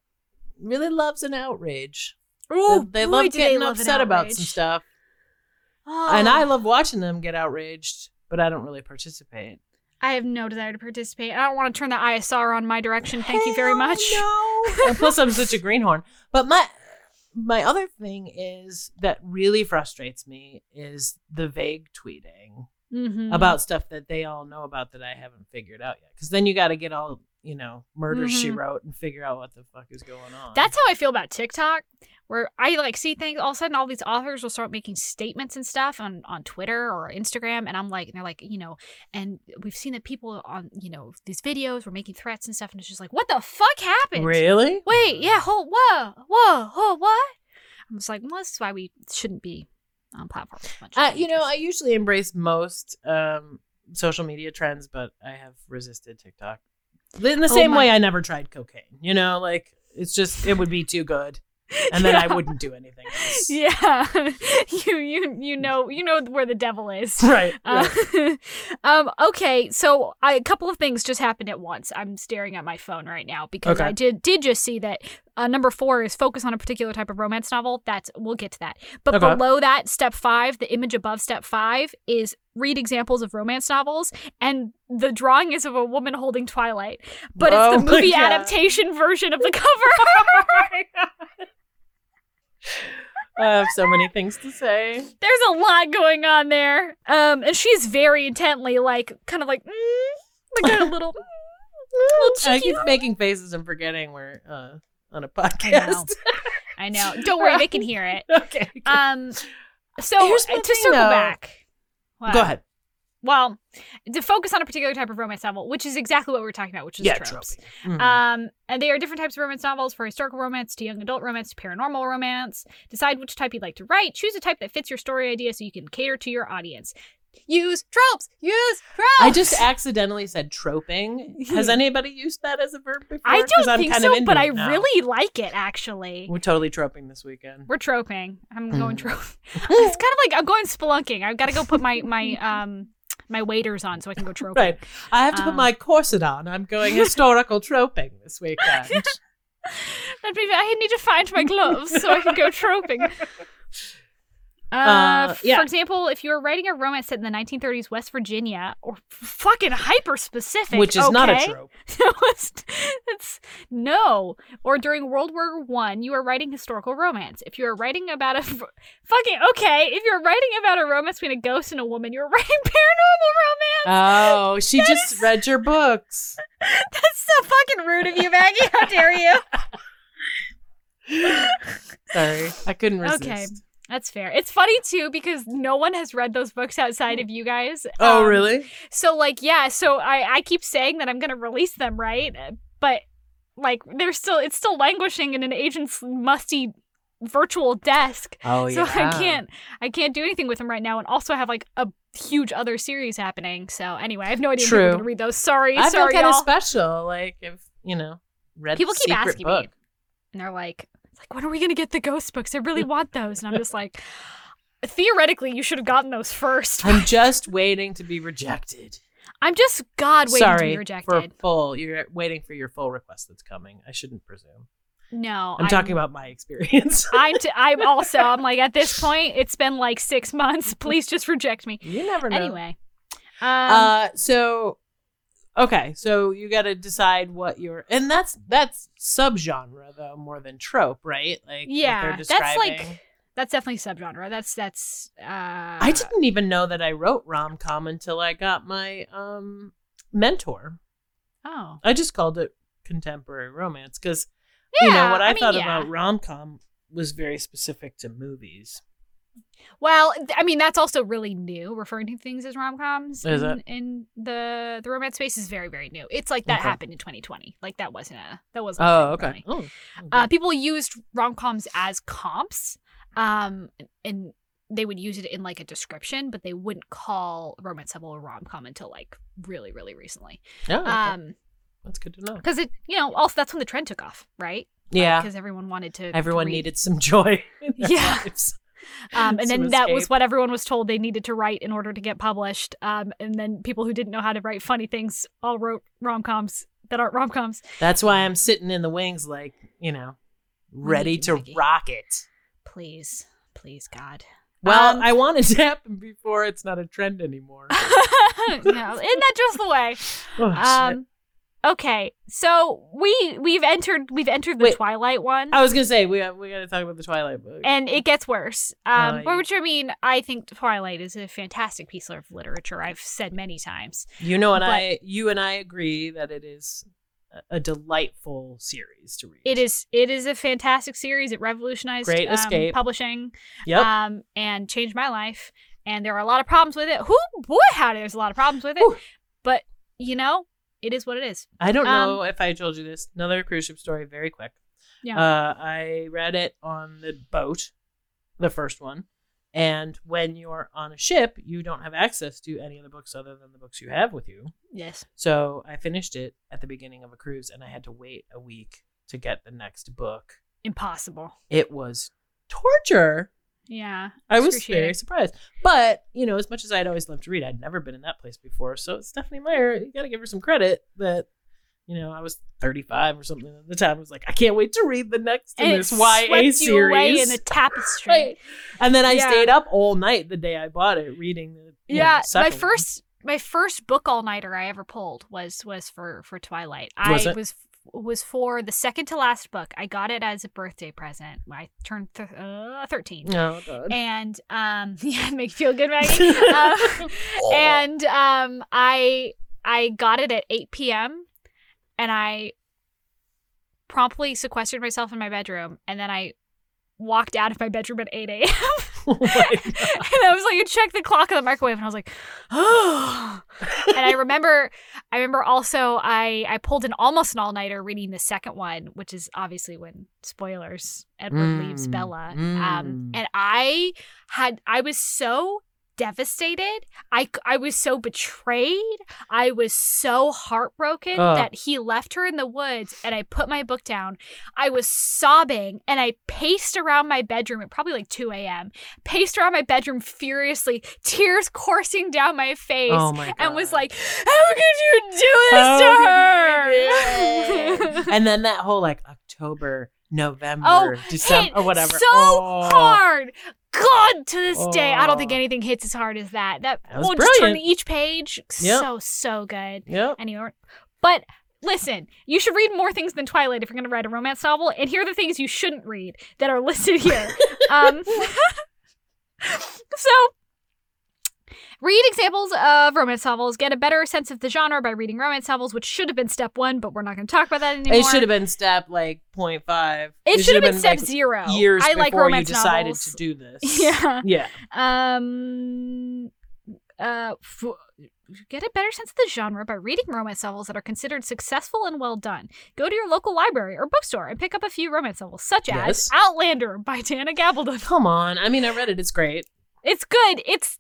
really loves an outrage. Oh, they, they love getting love upset about some stuff, Oh, and I love watching them get outraged, but I don't really participate. I have no desire to participate. I don't want to turn the ISR on my direction. Thank you very much. No. and plus, I'm such a greenhorn. But my my other thing is that really frustrates me is the vague tweeting Mhm. about stuff that they all know about that I haven't figured out yet. Because then you got to get all you know murder she Mhm. wrote and figure out what the fuck is going on. That's how I feel about TikTok, where I like see things. All of a sudden, all these authors will start making statements and stuff on on Twitter or Instagram, and I'm like, and they're like, you know, and we've seen that people on you know these videos were making threats and stuff, and it's just like, what the fuck happened? really. Wait, yeah, hold, whoa, whoa, whoa, what? I'm just like, well, this is why we shouldn't be on platforms. with a bunch of Uh, you know, I usually embrace most um, social media trends, but I have resisted TikTok. In the Oh same way, I never tried cocaine. You know, like it's just it would be too good, and then I wouldn't do anything else. yeah, you you you know you know where the devil is. Right. Uh, right. um. Okay. So I, a couple of things just happened at once. I'm staring at my phone right now because Okay. I did did just see that uh, number four is focus on a particular type of romance novel. That's we'll get to that. But Okay. below that, step five, the image above step five is read examples of romance novels, and the drawing is of a woman holding Twilight, but Oh it's the movie God. adaptation version of the cover. I have so many things to say. There's a lot going on there. Um, and she's very intently like, kind of like, mm, like a little, little I keep making faces and forgetting we're uh, on a podcast. I know. Don't worry, they can hear it. okay. good. Um, so uh, to thing, circle though. back. Wow. Go ahead. Well, to focus on a particular type of romance novel, which is exactly what we were talking about, which is Yeah, tropes. tropey. Mhm. Um, and they are different types of romance novels for historical romance to young adult romance to paranormal romance. Decide which type you'd like to write. Choose a type that fits your story idea so you can cater to your audience. Use tropes. Use tropes. I just accidentally said troping. Has anybody used that as a verb before? I don't I'm think kind so, but I now. really like it actually. We're totally troping this weekend. We're troping. I'm going Mm. trope. it's kind of like I'm going spelunking. I've got to go put my my um my waders on so I can go troping. Right. I have to put Um, my corset on. I'm going historical troping this weekend. That'd be, I need to find my gloves so I can go troping. Uh, Uh, yeah. For example, if you were writing a romance set in the 1930s West Virginia, or fucking hyper specific, Which is not a trope. That That's no. Or during World War One, you are writing historical romance. If you are writing about a fucking okay, if you're writing about a romance between a ghost and a woman, you're writing paranormal romance. Oh, she just read your books. That's so fucking rude of you, Maggie. How dare you? Sorry. I couldn't resist. Okay. That's fair. It's funny too because no one has read those books outside of you guys. Oh, Um, really? So like, yeah. So I I keep saying that I'm gonna release them, right? But like, they're still it's still languishing in an agent's musty virtual desk. Oh, so I can't I can't do anything with them right now. And also I have like a huge other series happening. So anyway, I have no idea if True. people are gonna read those. Sorry, I feel sorry, kind of special. Like, if, you know, read People keep secret asking me. and they're like, it's like, when are we gonna get the ghost books? I really want those. And I'm just like, theoretically, you should have gotten those first. I'm just waiting to be rejected. I'm just God waiting Sorry to be rejected. for full. You're waiting for your full request that's coming. I shouldn't presume. No, I'm, talking about my experience. I'm. T- I'm also. I'm like at this point, it's been like six months. Please just reject me. you never know. Anyway, um, Uh, so Okay, so you got to decide what your and that's that's subgenre though more than trope, right? Like what Yeah, that's like that's definitely subgenre. That's that's. uh I didn't even know that I wrote rom com until I got my um mentor. Oh, I just called it contemporary romance because yeah. you know what I, mean, thought yeah. about rom com was very specific to movies. Well, I mean that's also really new. Referring to things as rom coms in, in the the romance space is very very new. It's like that Okay. happened in 2020. Like that wasn't a that wasn't. Oh, okay. 2020. Oh, Uh, people used rom coms as comps, um, and they would use it in like a description, but they wouldn't call romance novel a rom com until like really really recently. oh, okay. Um, that's good to know. because it you know also that's when the trend took off, right? Yeah, because everyone wanted to. everyone read. needed some joy. Yeah. lives. Um, and then that was what everyone was told they needed to write in order to get published. Um, and then people who didn't know how to write funny things all wrote rom coms that aren't rom coms. That's why I'm sitting in the wings, like you know, ready to Maggie. rock it. Please, please, God. Well, Um, I want it to happen before it's not a trend anymore. no, isn't that just the way? Oh, shit. Um, okay, so we we've entered we've entered the Wait. Twilight one, I was gonna say we we got to talk about the Twilight book. and it gets worse. Um, Uh, which I mean, I think Twilight is a fantastic piece of literature. I've said many times. you know, and but- I, you and I agree that it is a, delightful series to read. It is it is a fantastic series. It revolutionized Great um, escape. publishing. Yep. um, and changed my life. And there are a lot of problems with it. Who boy, howdy, there's a lot of problems with it. Whew. But you know, it is what it is. I don't um, know if I told you this. Another cruise ship story, very quick. Yeah. Uh, I read it on the boat, the first one. And when you're on a ship, you don't have access to any of the books other than the books you have with you. Yes. So I finished it at the beginning of a cruise and I had to wait a week to get the next book. Impossible. It was torture. Yeah. I was very surprised. But, you know, as much as I'd always loved to read, I'd never been in that place before. So Stephenie Meyer, you got to give her some credit that, you know, I was 35 or something at the time. I was like, I can't wait to read the next in And this YA series. in a tapestry. Right. And then I Yeah. stayed up all night the day I bought it reading the know, Yeah, the my one. first my first book all nighter I ever pulled was was for for Twilight. Was I it? was was for the second to last book. I got it as a birthday present. when I turned th- uh, thirteen. Oh, God. and um yeah make you feel good maggie uh, and um i i got it at 8 p.m and i promptly sequestered myself in my bedroom and then i walked out of my bedroom at 8 a.m Oh and i was like you check the clock on the microwave. And i was like oh and i remember i remember also i i pulled an almost an all-nighter reading the second one which is obviously when spoilers edward leaves Mm, bella. Um mm. and i had i was so devastated i i was so betrayed i was so heartbroken Ugh. that he left her in the woods and i put my book down i was sobbing and i paced around my bedroom at probably like 2 a.m paced around my bedroom furiously tears coursing down my face Oh my and was like how could you do this How to her and then that whole like October, November, Oh, December, or whatever. So Oh. hard. God, to this day, I don't think anything hits as hard as that. That, That was oh, just turn brilliant. each page. Yep. So so good. Yep. Anyway, but listen, you should read more things than Twilight if you're going to write a romance novel. And here are the things you shouldn't read that are listed here. um, so. Read examples of romance novels. Get a better sense of the genre by reading romance novels, which should have been step one, but we're not going to talk about that anymore. It should have been step like 0.5. It should have been, step like, zero. Years I like before romance you decided novels. to do this. Yeah. Yeah. Um. Uh. F- get a better sense of the genre by reading romance novels that are considered successful and well done. Go to your local library or bookstore and pick up a few romance novels, such as Outlander by Diana Gabaldon. Come on. I mean, I read it. It's great. It's good. It's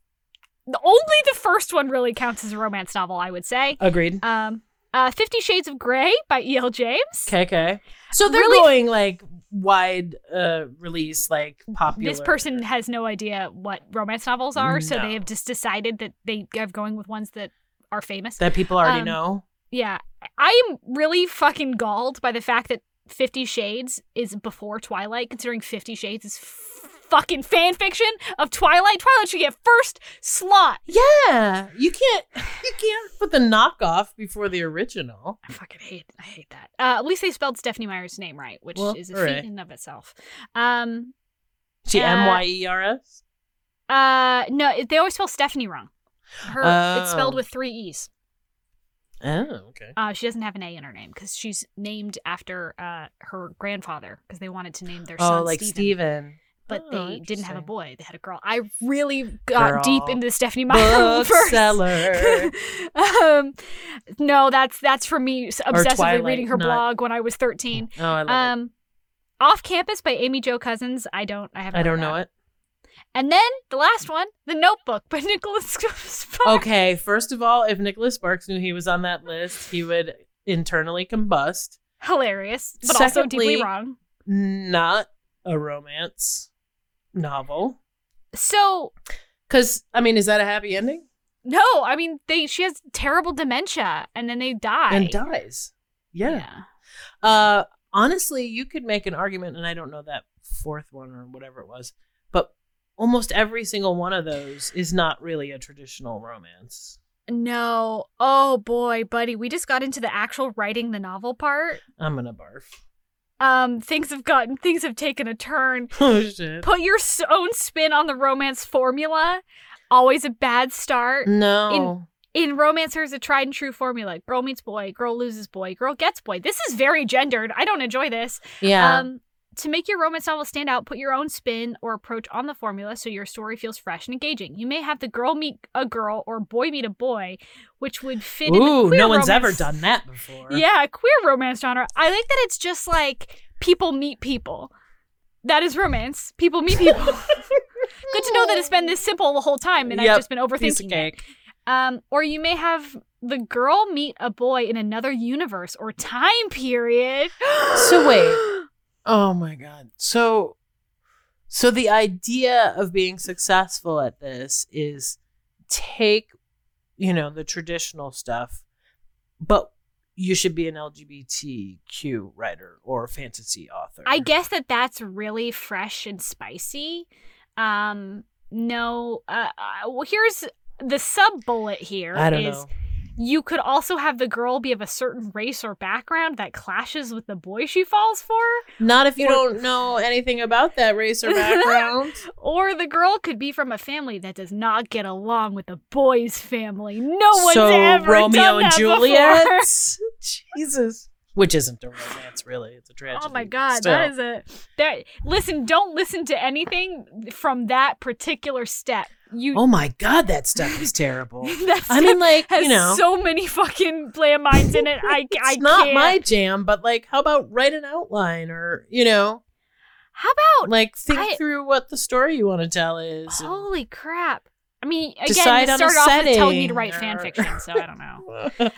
only the first one really counts as a romance novel, I would say. Agreed. Um. Uh, Fifty Shades of Grey by E.L. James. KK. So they're Really- going like wide uh release, like popular. This person has no idea what romance novels are, so they have just decided that they are going with ones that are famous. that people already Um, know. Yeah, I am really fucking galled by the fact that Fifty Shades is before Twilight, considering Fifty Shades is fucking fan fiction of Twilight. Twilight should get first slot. Yeah, you can't you can't put the knockoff before the original. I fucking hate I hate that. Uh, at least they spelled Stephenie Meyer's name right, which Well, is a feat in and of itself. Um, She Uh, M Y E R S. uh, no, they always spell Stephenie wrong. Her it's spelled Oh. with three e's. Oh, okay. Uh, she doesn't have an A in her name because she's named after uh, her grandfather because they wanted to name their son Oh, like Stephen, Steven. But Oh, they didn't have a boy. They had a girl. I really got deep into the Stephenie Meyer. Bookseller. um, no, that's that's from me obsessively reading her not- blog when I was thirteen. oh, I love it. Um, Off Campus by Amy Jo Cousins. I don't. I haven't. I don't know it. And then the last one, The Notebook by Nicholas Sparks. Okay, first of all, if Nicholas Sparks knew he was on that list, he would internally combust. Hilarious, but also deeply wrong. Not a romance novel. So Because, I mean, is that a happy ending? no, I mean they. She has terrible dementia, and then they die. And dies. Yeah. Uh, honestly, you could make an argument, and I don't know that fourth one or whatever it was, but almost every single one of those is not really a traditional romance. No. Oh boy, buddy, we just got into the actual writing the novel part. I'm gonna barf. Um, things have gotten things have taken a turn. Oh shit. Put your own spin on the romance formula. Always a bad start. No. In romance, there's a tried and true formula: girl meets boy, girl loses boy, girl gets boy. This is very gendered. I don't enjoy this. yeah. Um, to make your romance novel stand out, put your own spin or approach on the formula so your story feels fresh and engaging. You may have the girl meet a girl or boy meet a boy, which would fit in the Ooh, queer no one's ever done that before. Yeah, queer romance genre. I like that it's just like people meet people. That is romance. People meet people. Good to know that it's been this simple the whole time, and I've just been overthinking it. Um, or you may have the girl meet a boy in another universe or time period. So wait. Oh my god. So so the idea of being successful at this is take you know the traditional stuff but you should be an LGBTQ writer or fantasy author. I guess that that's really fresh and spicy. Um, no, uh, uh, well, here's the sub bullet here I don't is know. You could also have the girl be of a certain race or background that clashes with the boy she falls for, Not if you or- don't know anything about that race or background. or the girl could be from a family that does not get along with the boy's family. No one's so ever Romeo and Juliet. Jesus. Which isn't a romance, really. It's a tragedy. Oh my god, Still. that is a that. Listen, don't listen to anything from that particular step. You Oh my god, that stuff is terrible. that I mean, like, has you know, so many fucking landmines in it. I it's I not can't. my jam, but like, how about write an outline or, you know, How about like think I- through what the story you want to tell is. holy crap? I mean, again, Decide this on a started off with telling me to write fan fiction, so I don't know. Fuck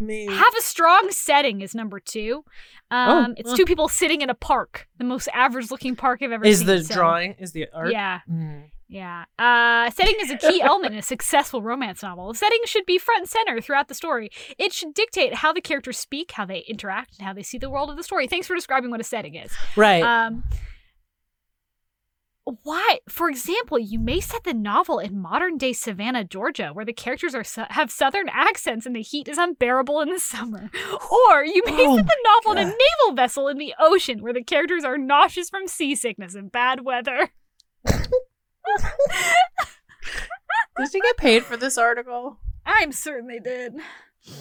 Um, me. Have a strong setting is number two. Um, it's oh. two people sitting in a park, the most average-looking park I've ever is seen. Is the so- drawing, is the art? Yeah. Mm. Yeah. Uh, setting is a key element in a successful romance novel. Setting should be front and center throughout the story. It should dictate how the characters speak, how they interact, and how they see the world of the story. Thanks for describing what a setting is. Right. Um, why? For example, you may set the novel in modern day Savannah, Georgia, where the characters are su- have southern accents and the heat is unbearable in the summer. Or you may Oh set the novel in a naval vessel in the ocean, where the characters are nauseous from seasickness and bad weather. Did she get paid for this article? I'm certain they did.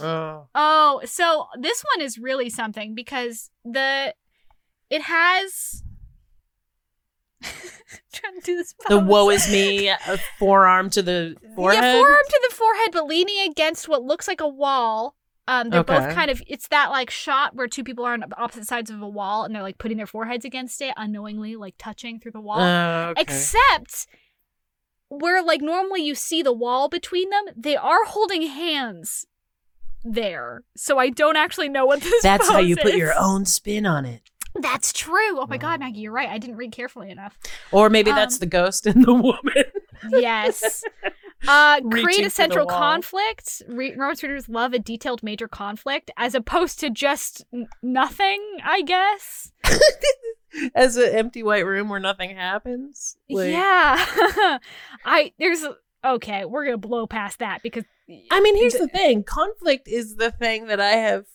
Oh. Oh, so this one is really something because the it has trying to do this. The woe is me uh, forearm to the forehead. Yeah, forearm to the forehead, but leaning against what looks like a wall. Um, they're both kind of. It's that like shot where two people are on opposite sides of a wall, and they're like putting their foreheads against it, unknowingly, like touching through the wall. Oh, okay. Except where like normally you see the wall between them, they are holding hands there. So I don't actually know what this. That's how you pose put your own spin on it. That's true. Oh my god. Maggie, you're right. I didn't read carefully enough. Or maybe that's Um, the ghost and the woman. Yes. Uh, create a central conflict. Re- romance readers love a detailed major conflict as opposed to just n- nothing, I guess. as an empty white room where nothing happens. Like- yeah. I there's okay, we're going to blow past that because I mean, here's The- thing: conflict is the thing that I have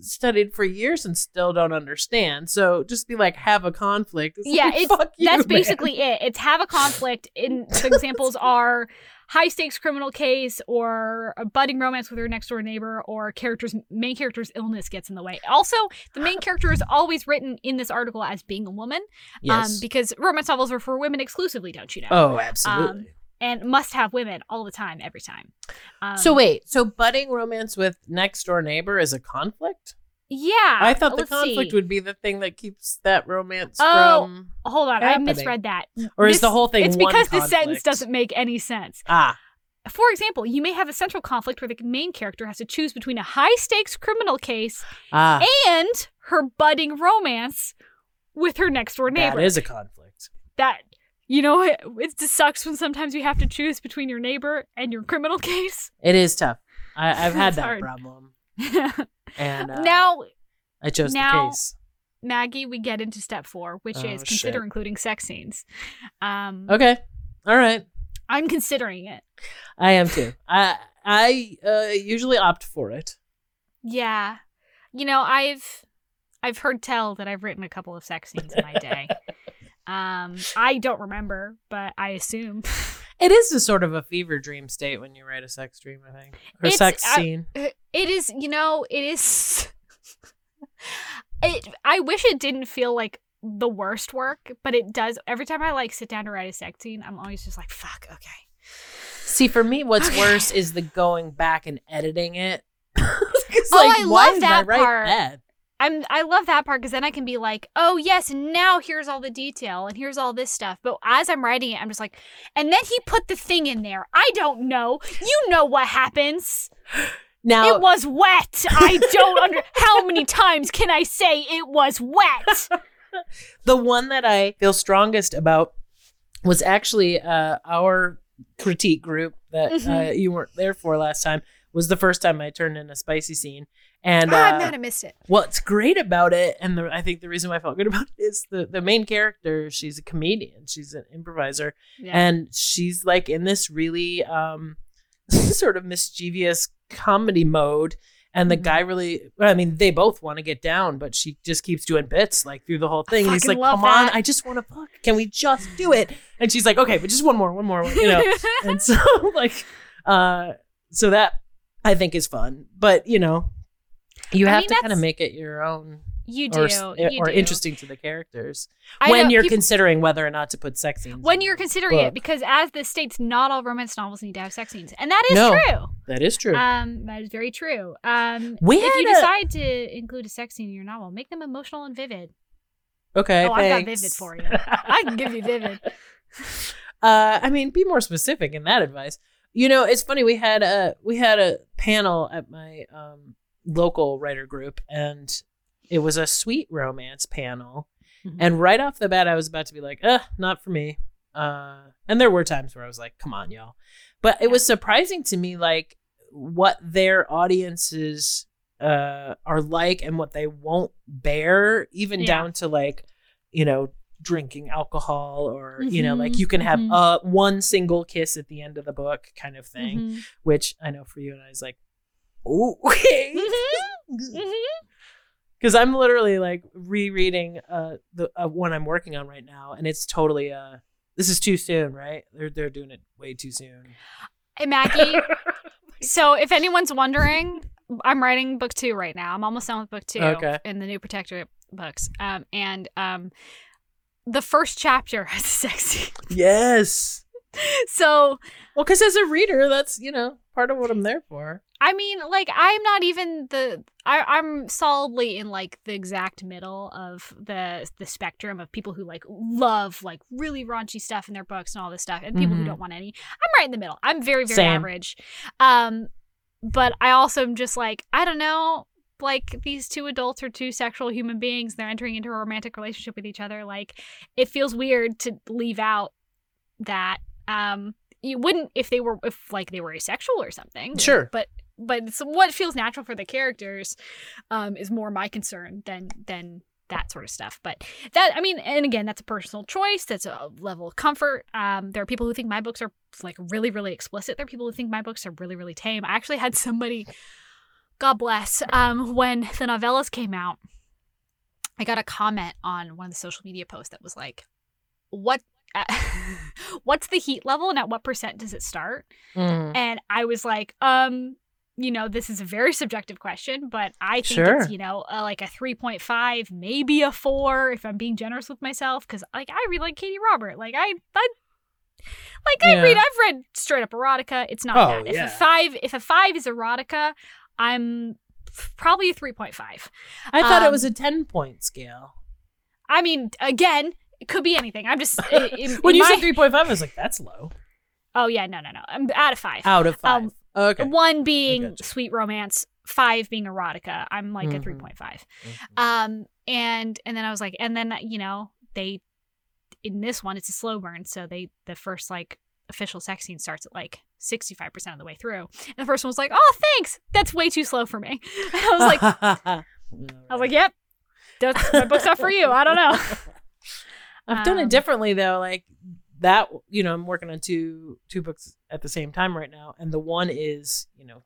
studied for years and still don't understand. So just be like, have a conflict. It's Yeah, like, it's- fuck you, that's man. basically it. It's have a conflict. In the examples are high stakes criminal case or a budding romance with her next door neighbor or character's main character's illness gets in the way. Also, the main character is always written in this article as being a woman, yes. um, because romance novels are for women exclusively, don't you know? oh, absolutely. And must have women all the time, every time. Um, so wait, so budding romance with next door neighbor is a conflict? Yeah, I thought the let's conflict see. would be the thing that keeps that romance Oh, from. Hold on, I misread that. Or is the whole thing It's because the sentence doesn't make any sense. Ah, For example, you may have a central conflict where the main character has to choose between a high stakes criminal case ah, and her budding romance with her next door neighbor. that is a conflict. that you know it, it just sucks when sometimes you have to choose between your neighbor and your criminal case. It is tough. I, I've had that hard. problem, and uh, now, I chose now- the case. Maggie, we get into step four, which Oh, is consider shit. including sex scenes. Um, Okay, all right. I'm considering it. I am too. I I uh, usually opt for it. Yeah, you know, I've I've heard tell that I've written a couple of sex scenes in my day. um, I don't remember, but I assume. It is a sort of a fever dream state when you write a sex dream, I think, or It's- sex I- scene. It is, you know, it is. it. I wish it didn't feel like the worst work, but it does. Every time I like sit down to write a sex scene, I'm always just like, "Fuck, okay." See, for me, what's Okay. worse is the going back and editing it. Oh, I why love did I that write part. that? I'm. I love that part because then I can be like, "Oh yes, now here's all the detail, and here's all this stuff." But as I'm writing it, I'm just like, "And then he put the thing in there. I don't know. You know what happens? Now, It was wet. I don't under. How many times can I say it was wet? the one that I feel strongest about was actually uh, our critique group that uh, Mhm. you weren't there for last time. Was the first time I turned in a spicy scene, and ah, I'm uh, mad I missed it. what's great about it, and the, I think the reason why I felt good about it is the the main character. She's a comedian. She's an improviser, Yeah. and she's like in this really um sort of mischievous comedy mode. And the Mhm. guy really, I mean, they both want to get down, but she just keeps doing bits like through the whole thing. And he's like, "Come on. I just want to fuck. Can we just do it?" And she's like, "Okay, but just one more, one more, you know." and so like uh so that i think is fun but you know you I have mean, to kind of make it your own you do. or, eh, you or do. interesting to the characters I when know you're people- considering whether or not to put sex scenes when you're considering book. it, because as this states, not all romance novels need to have sex scenes, and that is No. true. that is true Um, that is very true. Um, We if you a- decide to include a sex scene in your novel, make them emotional and vivid. okay oh, I've got vivid for you. I can give you vivid. uh i mean be more specific in that advice you know it's funny we had a we had a panel at my um local writer group and it was a sweet romance panel Mhm. and right off the bat i was about to be like uh not for me uh and there were times where i was like come on y'all but it was surprising to me like what their audiences uh are like and what they won't bear even Yeah. down to like you know drinking alcohol or you know like Mhm, you can have mhm. uh one single kiss at the end of the book kind of thing Mhm. which i know for you and i was like "Ooh, okay Mhm. because i'm literally like rereading uh the uh, one i'm working on right now and it's totally uh this is too soon right they're they're doing it way too soon Hey Maggie. so if anyone's wondering, I'm writing book two right now. I'm almost done with book two Okay. in the new Protectorate books. Um, and um, the first chapter has a sex scene. yes So well because as a reader that's you know part of what i'm there for I mean, like, I'm not even the. I, I'm solidly in like the exact middle of the the spectrum of people who like love like really raunchy stuff in their books and all this stuff, and people Mhm. who don't want any. I'm right in the middle. I'm very very Same. average. Um, but I also am just like I don't know. Like these two adults are two sexual human beings. They're entering into a romantic relationship with each other. Like it feels weird to leave out that. Um, you wouldn't if they were if like they were asexual or something. Sure. But but it's what feels natural for the characters um, is more my concern than than that sort of stuff. But that, I mean, and again, that's a personal choice. That's a level of comfort. Um, there are people who think my books are like really, really explicit. There are people who think my books are really, really tame. I actually had somebody, God bless, um, when the novellas came out, I got a comment on one of the social media posts that was like, "What?" What's the heat level and at what percent does it start? Mm. And I was like, um, you know, this is a very subjective question, but I think Sure. it's, you know, uh, like a 3.5, maybe a 4 if I'm being generous with myself cuz like I read like Katee Robert. Like I I like I read I've read straight up erotica. It's not Oh, bad. If yeah. a 5 if a 5 is erotica, I'm probably a 3.5. I thought it Um, was a 10 point scale. I mean, again, it could be anything. I'm just in, in When you my- said 3.5, I was like, that's low. Oh yeah, no, no, no. I'm out of 5. Out of five. Um, okay. One being sweet romance, five being erotica. I'm like a Mhm. 3.5. Mhm. Um, and and then I was like, and then you know they in this one it's a slow burn, so they the first like official sex scene starts at like 65 percent of the way through, and the first one was like, oh thanks, that's way too slow for me. And I was like, I was like, yep, that's my book's not for you. I don't know. I've done Um, it differently though. Like that, you know, I'm working on two two books at the same time right now, and the one is, you know,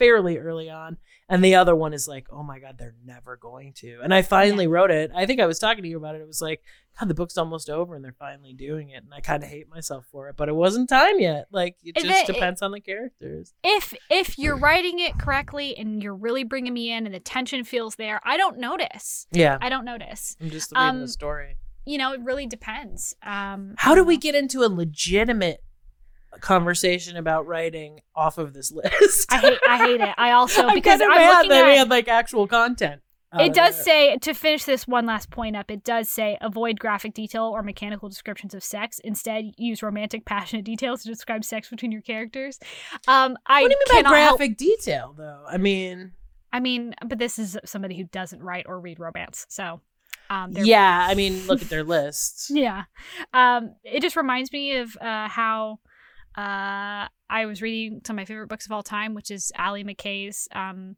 fairly early on, and the other one is like, oh my god, they're never going to. And I finally wrote it. I think I was talking to you about it. It was like, God, the book's almost over, and they're finally doing it, and I kind of hate myself for it, but it wasn't time yet. Like it And just it- depends on the characters. If if you're writing it correctly and you're really bringing me in and the tension feels there, I don't notice. Yeah, I don't notice. I'm just reading um, the story. You know, it really depends. Um, How do we get into a legitimate conversation about writing off of this list? I hate I hate it. I also I'm because kinda I'm mad looking that we at had like actual content. it of does say to finish this one last point up. It does say avoid graphic detail or mechanical descriptions of sex. Instead, use romantic, passionate details to describe sex between your characters. Um, I What do you mean by cannot help- graphic detail, though? I mean, I mean, but this is somebody who doesn't write or read romance, so um, yeah. I mean, look at their list. Yeah. Um, it just reminds me of uh, how uh, I was reading some of my favorite books of all time, which is Allie McKay's um,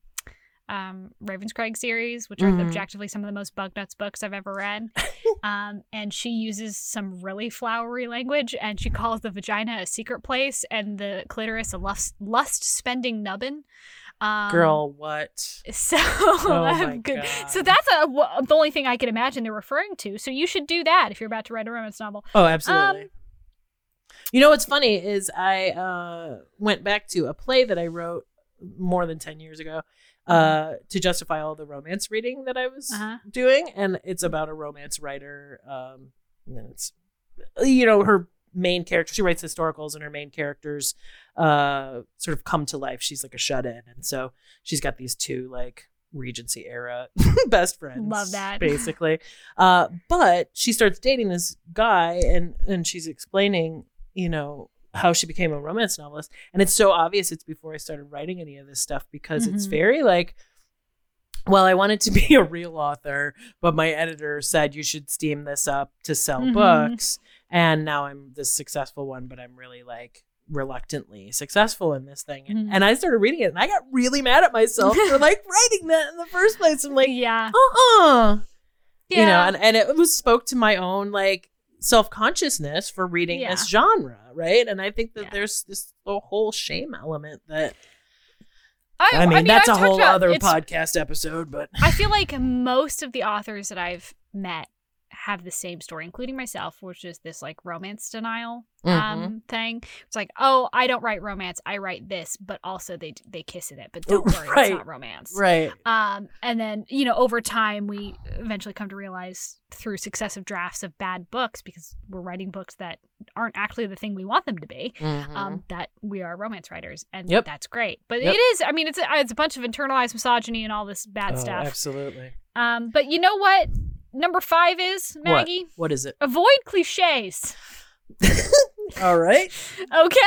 um, Ravenscraig series, which Mhm. are objectively some of the most bug nuts books I've ever read. um, and she uses some really flowery language, and she calls the vagina a secret place and the clitoris a lust, lust spending nubbin. Um, Girl, what? so Oh good. So that's a, w- the only thing I can imagine they're referring to. So you should do that if you're about to write a romance novel. Oh, absolutely. Um, you know what's funny is I uh, went back to a play that I wrote more than 10 years ago uh, to justify all the romance reading that I was Uh-huh. doing. And it's about a romance writer. Um, and it's, you know, her main character, she writes historicals, and her main characters uh, sort of come to life. She's like a shut in. And so she's got these two, like, Regency era best friends. Love that. Basically. Uh, but she starts dating this guy, and, and she's explaining, you know, how she became a romance novelist. And it's so obvious it's before I started writing any of this stuff because it's Mhm. very like, well, I wanted to be a real author, but my editor said you should steam this up to sell Mhm. books. And now I'm this successful one, but I'm really like reluctantly successful in this thing. Mhm. And I started reading it and I got really mad at myself for like writing that in the first place. I'm like, yeah. uh-uh Yeah. you know and, and it was spoke to my own like self-consciousness for reading Yeah. this genre right and i think that Yeah. there's this whole shame element that I, i mean, that's I've a whole about- other podcast episode but I feel like most of the authors that I've met have the same story, including myself, which is this like romance denial Mm-hmm. um thing. It's like, oh, I don't write romance, I write this, but also they they kiss in it, but don't worry, Right. it's not romance. right Um, and then you know, over time, we eventually come to realize through successive drafts of bad books, because we're writing books that aren't actually the thing we want them to be, um, that we are romance writers, and Mm-hmm. Yep. that's great. But Yep. it is, I mean, it's a, it's a bunch of internalized misogyny and all this bad Oh, stuff. absolutely Um, but you know what? Number five is Maggie. what is it Avoid cliches. all right Okay,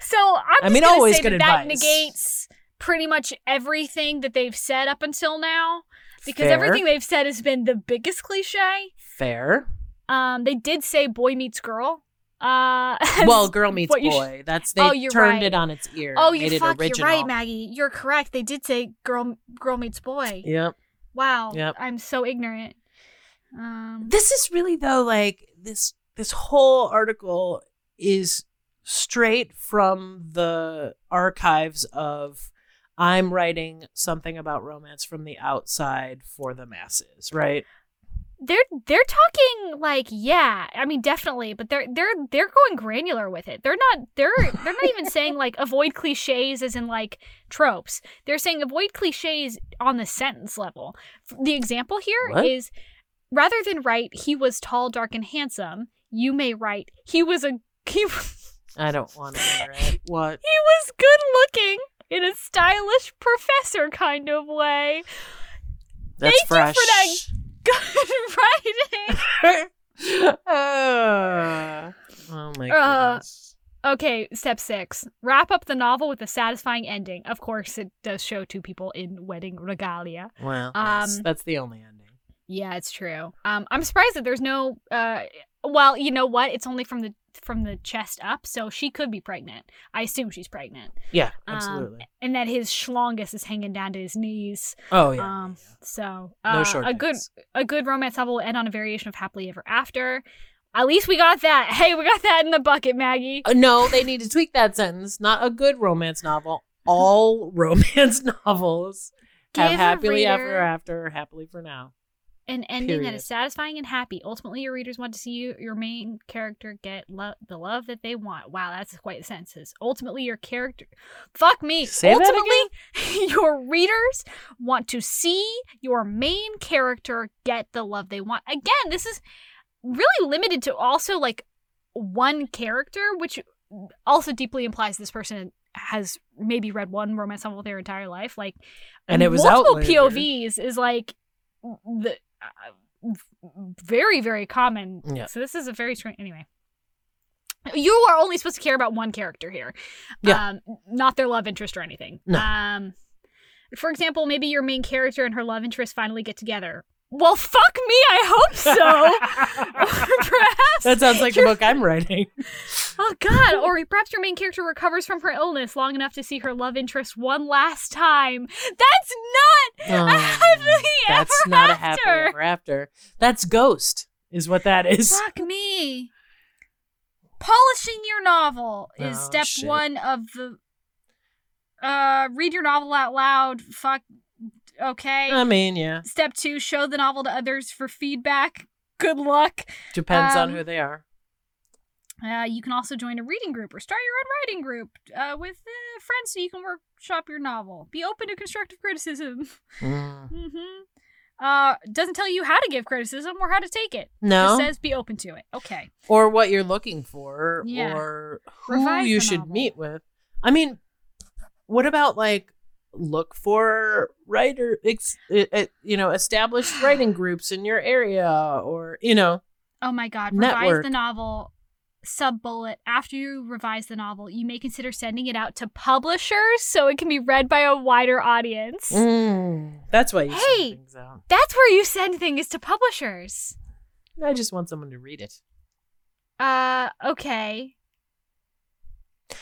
so I'm I mean, gonna always say good that, that negates pretty much everything that they've said up until now, because Fair. everything they've said has been the biggest cliche. fair Um, they did say boy meets girl. Uh, well girl meets what you sh- boy that's they Oh, you're turned right. it on its ear oh, you fuck, you're right, Maggie. You're correct. They did say girl, girl meets boy. yep Wow, Yep. I'm so ignorant. Um, This is really though like this this whole article is straight from the archives of I'm writing something about romance from the outside for the masses, right? they're they're talking like yeah i mean definitely but they're they're they're going granular with it they're not they're they're not even saying like avoid cliches as in like tropes they're saying avoid cliches on the sentence level the example here is What? Rather than write he was tall dark and handsome you may write he was a he, I don't want to hear it. What? he was good looking in a stylish professor kind of way That's Thank you for that. good writing Uh, oh my Uh, goodness. Okay, step six. Wrap up the novel with a satisfying ending. Of course, it does show two people in wedding regalia. Well, that's, um, that's the only ending. Yeah, it's true. Um, I'm surprised that there's no. Uh, well, you know what? It's only from the from the chest up, so she could be pregnant. I assume she's pregnant, Yeah, um, absolutely. and that his schlongus is hanging down to his knees. oh yeah. um, so no uh, short a good a good romance novel will end on a variation of happily ever after. At least we got that. Hey, we got that in the bucket, Maggie. Uh, no, they need to tweak that sentence. Not a good romance novel. All romance novels have Give a happily ever after, happily for now. An ending that Period. is satisfying and happy. Ultimately, your readers want to see you, your main character get lo- the love that they want. Wow, that's quite a sentence. Ultimately, your character. Fuck me. Say Ultimately, your readers want to see your main character get the love they want. Again, this is really limited to also like one character, which also deeply implies this person has maybe read one romance novel their entire life. Like, And it was out multiple later. POVs is like the very very common. Yeah. So this is a very strange. Anyway, you are only supposed to care about one character here, Yeah. um, not their love interest or anything. No. Um, for example, maybe your main character and her love interest finally get together. Well, fuck me. I hope so. perhaps that sounds like the book I'm writing. Oh God! Or perhaps your main character recovers from her illness long enough to see her love interest one last time. That's not a happily Oh, That's ever not after. a happily ever after. That's Ghost, is what that is. Fuck me. Polishing your novel is Oh, step shit. one of the. Uh, read your novel out loud. Fuck. Okay. I mean, yeah, step two: show the novel to others for feedback. Good luck. depends on Um, who they are. Uh, you can also join a reading group or start your own writing group uh, with uh, friends so you can workshop your novel. Be open to constructive criticism. Mm. hmm Uh, doesn't tell you how to give criticism or how to take it. No, Just says be open to it. Okay. or what you're looking for, Yeah. or who Revise you should meet with. I mean, what about like look for writer, ex, you know, established writing groups in your area, or you know, Oh my God. Revise Network. the novel. Sub bullet. After you revise the novel, you may consider sending it out to publishers so it can be read by a wider audience. Mm, that's why you Hey! send things out. That's where you send things to publishers. I just want someone to read it. Uh, okay.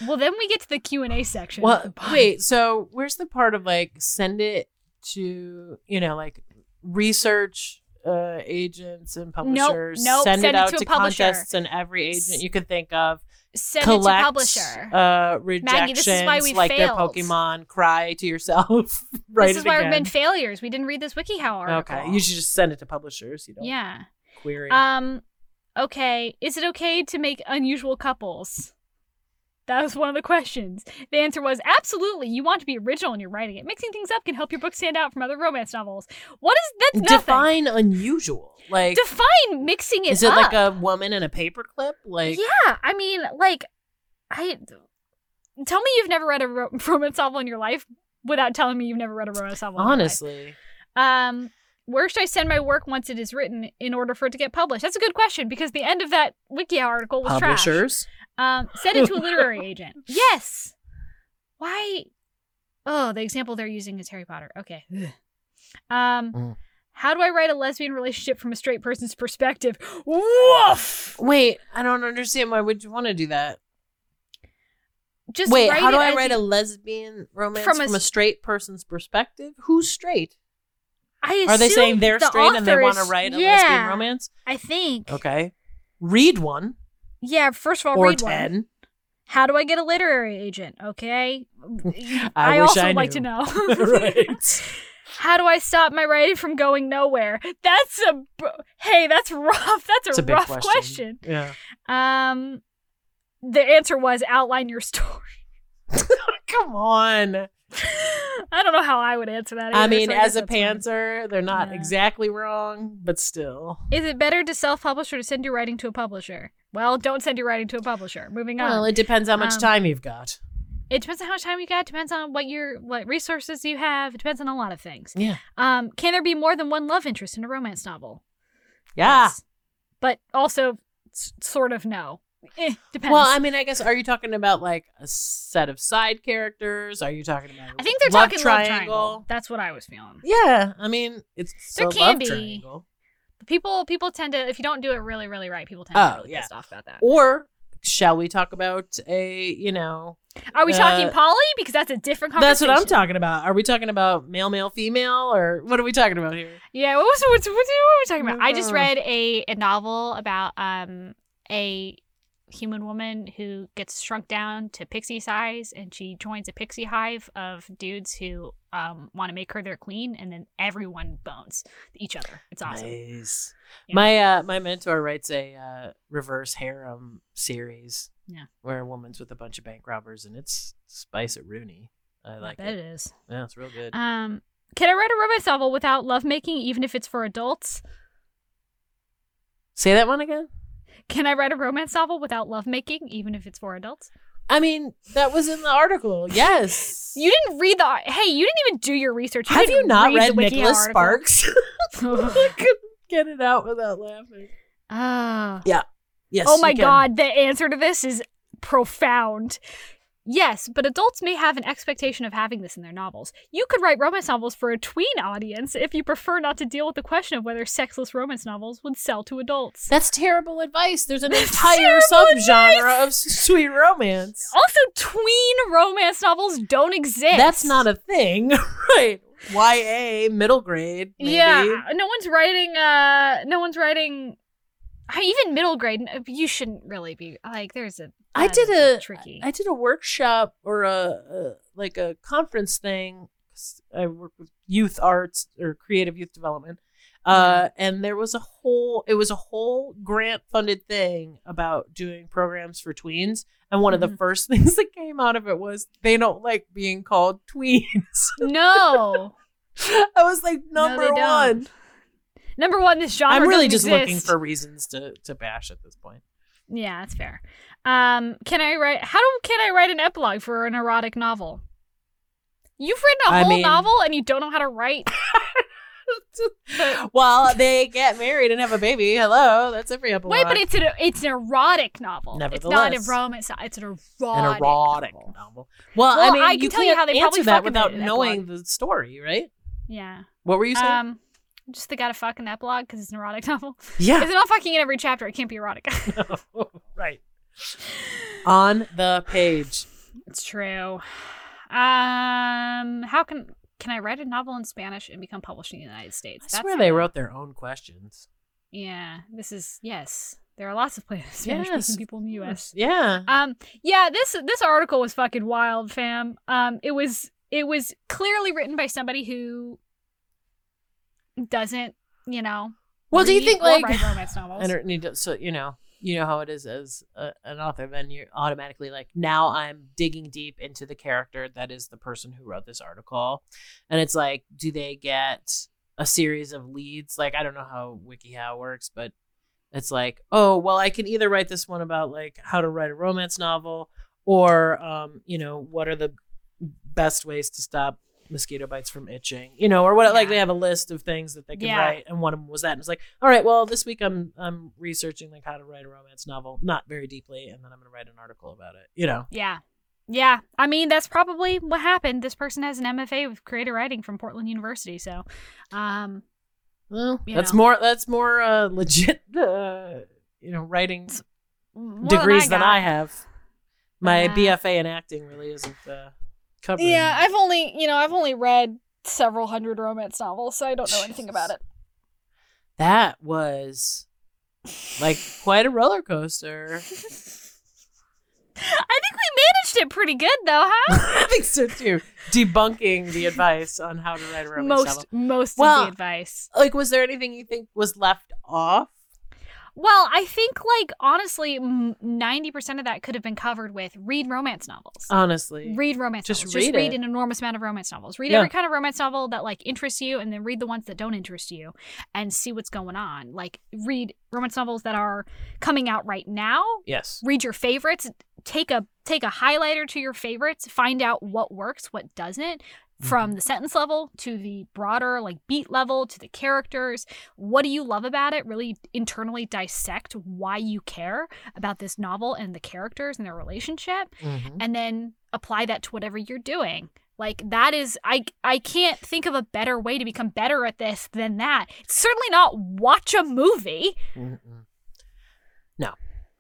Well, then we get to the Q and A section. Well, wait. So where's the part of like send it to you know like research uh, agents and publishers? nope, Send, send it it out to to, contests and every agent you could think of. Send collect it to publisher. uh, rejections Maggie, this is why we like their. Pokemon. Cry to yourself. Write this is why again. we've been failures. We didn't read this WikiHow article. Okay, you should just send it to publishers. You don't Yeah. query. Um. Okay. Is it okay to make unusual couples? That was one of the questions. The answer was absolutely. You want to be original in your writing it. Mixing things up can help your book stand out from other romance novels. What is that? Define unusual. Like, Define mixing it is it up. like a woman in a paperclip? Like, yeah, I mean, like, I tell me you've never read a ro- romance novel in your life without telling me you've never read a romance novel. in your life. honestly. um, where should I send my work once it is written in order for it to get published? That's a good question because the end of that WikiHow article was trash. Um, send it to a literary agent. Yes. Why? Oh, the example they're using is Harry Potter. Okay. Um, Mm. how do I write a lesbian relationship from a straight person's perspective? Woof. Wait, I don't understand. Why would you want to do that? Just Wait, how do I write a lesbian romance From from a a, s- straight person's perspective? Who's straight? I Are they saying they're the straight and they want to write a yeah, lesbian romance? I think. Okay. Read one Yeah, first of all, or read one. How do I get a literary agent? Okay. I I, also I would like to know. right. How do I stop my writing from going nowhere? That's a hey, that's rough. That's a, It's a rough question. question. Yeah. Um, the answer was outline your story. Come on. I don't know how I would answer that. I mean, so I as a fine. they're not Yeah. exactly wrong, but still. is it better to self-publish or to send your writing to a publisher? Well, don't send your writing to a publisher. Moving on. Well, it depends how much Um, time you've got. It depends on how much time you got. Depends on what your what resources you have. It depends on a lot of things. Yeah. Um, can there be more than one love interest in a romance novel? Yeah. Yes. but also s- sort of no. Eh, depends. Well, I mean, I guess, are you talking about like a set of side characters? Are you talking about I think they're talking triangle? love triangle. That's what I was feeling. Yeah. I mean, it's There can love be. triangle. People people tend to if you don't do it really really right, people tend Oh, to really yeah. pissed off about that. Or shall we talk about a, you know, Are we talking uh, poly? Because that's a different that's what I'm talking about. Are we talking about male, male, female, or what are we talking about here? Yeah, what was what, what, what were we talking about? I just read a, a novel about um a human woman who gets shrunk down to pixie size and she joins a pixie hive of dudes who um want to make her their queen and then everyone bones each other. It's awesome. Nice. Yeah. My uh my mentor writes a uh, reverse harem series. Yeah. Where a woman's with a bunch of bank robbers and it's spice at Rooney. I like bet it. it is. Yeah, it's real good. Um can I write a romance novel without lovemaking even if it's for adults? Say that one again. Can I write a romance novel without lovemaking even if it's for adults? I mean, that was in the article. Yes. You didn't read the Hey, you didn't even do your research. have you not read read Nicholas. Sparks? I couldn't get it out without laughing. Ah. Yeah. Yes. oh you my god, the answer to this is profound. Yes, but adults may have an expectation of having this in their novels. You could write romance novels for a tween audience if you prefer not to deal with the question of whether sexless romance novels would sell to adults. That's terrible advice. There's an entire subgenre of sweet romance. Also, tween romance novels don't exist. That's not a thing, right? YA, middle grade. Maybe. Yeah, no one's writing. Uh, no one's writing. I- Even middle grade, you shouldn't really be like. There's a. I did a tricky. I did a workshop or a, a like a conference thing I work with youth arts or creative youth development. Uh, and there was a whole it was a whole grant funded thing about doing programs for tweens. And one of the Mhm. first things that came out of it was they don't like being called tweens. no. I was like, No, number don't. one. Number one, this genre. I'm really just looking for reasons to to bash at this point. Yeah, that's fair. Um, can I write? How do can I write an epilogue for an erotic novel? You've written a I whole mean- novel and you don't know how to write. well, they get married and have a baby. Hello, that's every epilogue. Wait, but it's an it's an erotic novel. Nevertheless, It's not a romance. It's an erotic. an erotic novel. novel. Well, Well, I mean, I can you tell you can't how they answer probably that without did it in knowing the story, right? Yeah. What were you saying? Um, just they got to fuck in the epilogue because it's an erotic novel. yeah, If they're not fucking in every chapter, it can't be erotic. no, right. On the page. it's true. Um, how can can I write a novel in Spanish and become published in the United States? I swear they wrote their own questions. Yeah, this is yes. There are lots of Spanish speaking Yes, people in the U.S. Yeah. Um, yeah, this this article was fucking wild, fam. Um, it was it was clearly written by somebody who doesn't, you know. Well, do you think, like- romance novels? I don't need to. So you know, you know how it is as a, an author. Then you're automatically like, now I'm digging deep into the character that is the person who wrote this article, and it's like, do they get a series of leads? Like, I don't know how WikiHow works, but it's like, oh, well, I can either write this one about like how to write a romance novel, or um, you know, what are the best ways to stop mosquito bites from itching, you know, or what like they have a list of things that they can Yeah. write, and one of them was that. And it's like, all right, well, this week I'm I'm researching like how to write a romance novel, not very deeply, and then I'm gonna write an article about it. You know, Yeah. Yeah. I mean, that's probably what happened. This person has an MFA with creative writing from Portland University. So, um, well, that's know. more that's more uh, legit, uh, you know, writing degrees than got. I have. My Uh, BFA in acting really isn't uh, covering. Yeah, I've only, you know, I've only read several hundred romance novels, so I don't know anything about it. That was like quite a roller coaster. I think we managed it pretty good though, huh? I think so too. Debunking the advice on how to write a romance most novel. most Well- of the advice. Like, was there anything you think was left off? Well, I think like honestly, ninety percent of that could have been covered with read romance novels. Honestly, read romance just novels. read just read it. an enormous amount of romance novels. Read Yeah. every kind of romance novel that like interests you, and then read the ones that don't interest you, and see what's going on. Like read romance novels that are coming out right now. yes. Read your favorites. Take a take a highlighter to your favorites. Find out what works, what doesn't. From the sentence level to the broader like beat level to the characters, what do you love about it? Really internally dissect why you care about this novel and the characters and their relationship Mhm. and then apply that to whatever you're doing. Like that is I I can't think of a better way to become better at this than that. It's certainly not watch a movie. Mm-mm. No.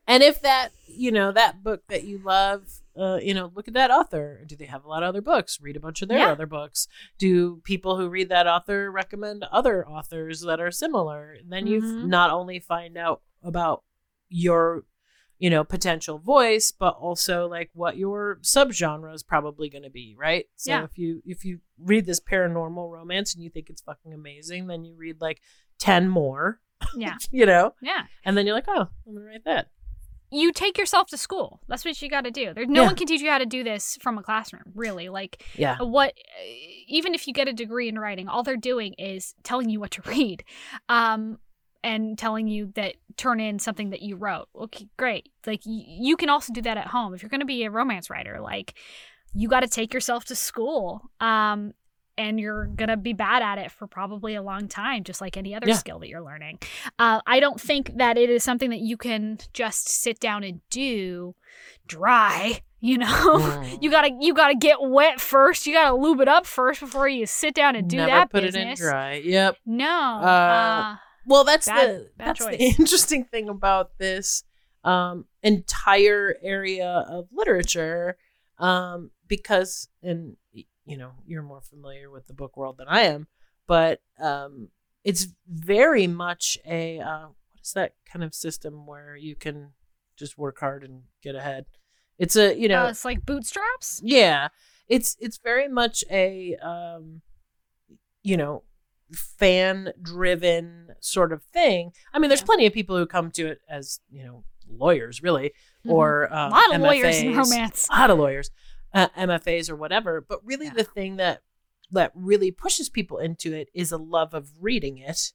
And if that, you know, that book that you love, uh, you know, look at that author. Do they have a lot of other books? Read a bunch of their Yeah. other books. Do people who read that author recommend other authors that are similar? Then you Mhm. not only find out about your, you know, potential voice, but also like what your subgenre is probably going to be, right? So Yeah. if you if you read this paranormal romance and you think it's fucking amazing, then you read like 10 more, Yeah. you know? Yeah. And then you're like, oh, I'm gonna write that. You take yourself to school. That's what you got to do. There no Yeah. one can teach you how to do this from a classroom, really. Like Yeah. what even if you get a degree in writing, all they're doing is telling you what to read. Um and telling you that turn in something that you wrote. Okay, great. Like y- you can also do that at home if you're going to be a romance writer. Like you got to take yourself to school. Um and you're going to be bad at it for probably a long time just like any other Yeah. skill that you're learning. Uh, I don't think that it is something that you can just sit down and do dry, you know. Mm. You gotta you gotta get wet first. You gotta lube it up first before you sit down and do Never that put business. it in dry. Yep. No. Uh, Uh, Well, that's Bad- the bad that's choice. the interesting thing about this um, entire area of literature, um, because and you know you're more familiar with the book world than I am, but um, it's very much a uh, what is that kind of system where you can just work hard and get ahead. It's a you know uh, it's like bootstraps. yeah it's it's very much a um you know fan driven sort of thing i mean there's Yeah. plenty of people who come to it as you know lawyers really Mhm. or a um, lot of lawyers in romance. a lot of lawyers uh, mfas or whatever but really Yeah. the thing that that really pushes people into it is a love of reading it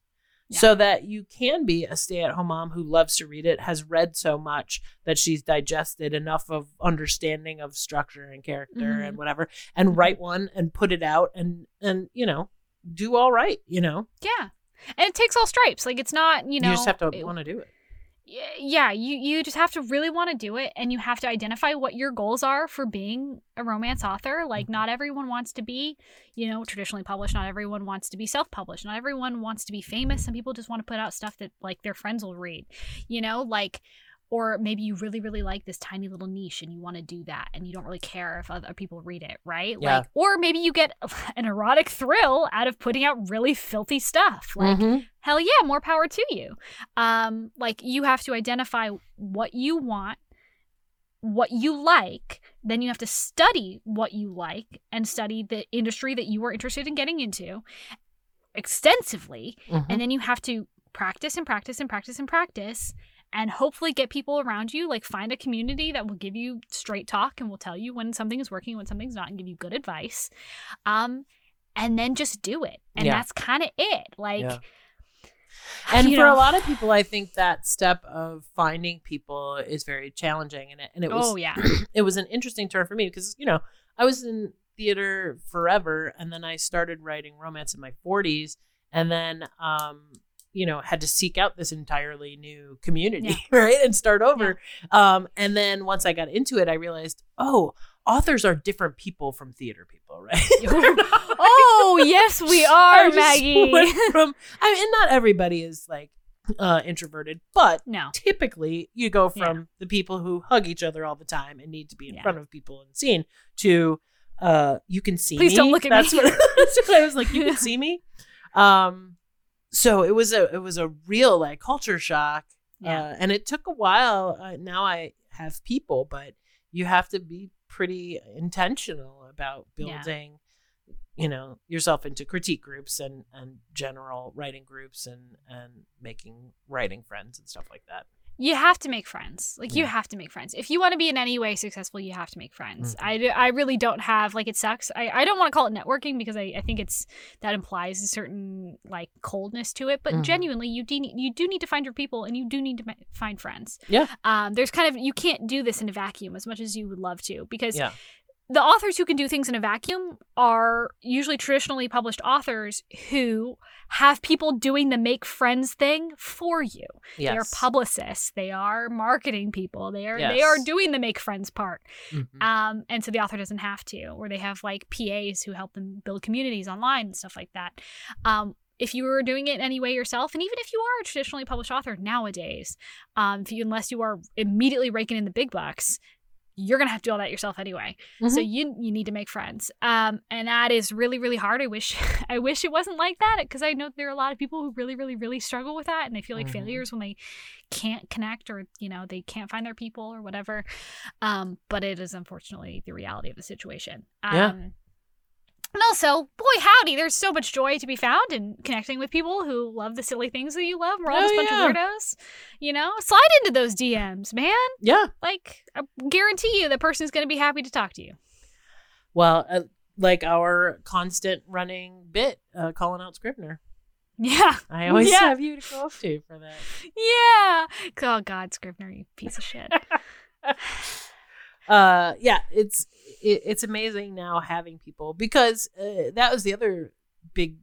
so that you can be a stay-at-home mom who loves to read it has read so much that she's digested enough of understanding of structure and character Mhm. and whatever and write one and put it out and and you know do all right you know Yeah. And it takes all stripes. Like it's not, you know you, just have to want to do it yeah, you you just have to really want to do it and you have to identify what your goals are for being a romance author. Like Mm-hmm. not everyone wants to be, you know, traditionally published, not everyone wants to be self-published, not everyone wants to be famous. Some people just want to put out stuff that like their friends will read. You know, like or maybe you really really like this tiny little niche and you want to do that and you don't really care if other people read it, right? Yeah. Like or maybe you get an erotic thrill out of putting out really filthy stuff. Like Mhm. hell yeah more power to you um like you have to identify what you want what you like then you have to study what you like and study the industry that you are interested in getting into extensively Mhm. and then you have to practice and practice and practice and practice and hopefully get people around you like find a community that will give you straight talk and will tell you when something is working when something's not and give you good advice. Um and then just do it. And Yeah. that's kind of it. Like Yeah. and for know- a lot of people i think that step of finding people is very challenging and it, and it was oh yeah. it was an interesting turn for me because you know I was in theater forever, and then I started writing romance in my 40s, and then um, you know had to seek out this entirely new community, Yeah. right, and start over. Um, and then once I got into it, I realized, oh, authors are different people from theater people, right? oh yes we are maggie From I mean, not everybody is like uh, introverted, but no typically you go Yeah. from the people who hug each other all the time and need to be in Yeah. front of people and seen to uh, you can see Please me. don't look at that's me. What, that's what I was like. You can see me. Um, so it was a it was a real like culture shock. Yeah. Uh, and it took a while. Uh, now I have people, but you have to be pretty intentional about Yeah. building, you know, yourself into critique groups and and general writing groups and and making writing friends and stuff like that. You have to make friends. Like you have to make friends. If you want to be in any way successful, you have to make friends. Mhm. I, I really don't have like it sucks. I, I don't want to call it networking because I, I think it's that implies a certain like coldness to it. But Mhm. genuinely, you do need, you do need to find your people and you do need to ma- find friends. Yeah. Um. There's kind of you can't do this in a vacuum as much as you would love to because Yeah. The authors who can do things in a vacuum are usually traditionally published authors who have people doing the make friends thing for you. They are publicists. They are marketing people. They are they are doing the make friends part. Mhm. Um, and so the author doesn't have to, or they have like PAs who help them build communities online and stuff like that. Um, if you were doing it anyway yourself, and even if you are a traditionally published author nowadays, um, if you, unless you are immediately raking in the big bucks, you're gonna have to do all that yourself anyway. So you you need to make friends, um, and that is really really hard. I wish I wish it wasn't like that because I know there are a lot of people who really really really struggle with that, and they feel like Mhm. failures when they can't connect or you know they can't find their people or whatever. Um, but it is unfortunately the reality of the situation. Um, Yeah. And also, boy howdy, there's so much joy to be found in connecting with people who love the silly things that you love. We're all Oh, just a bunch yeah. of weirdos. You know, slide into those DMs, man. Yeah. Like, I guarantee you, the person's going to be happy to talk to you. Well, uh, like our constant running bit, uh, calling out Scribner. Yeah. I always Yeah. have you to go up to for that. Yeah. Oh God, Scribner, you piece of shit. uh yeah it's it, it's amazing now having people because uh, that was the other big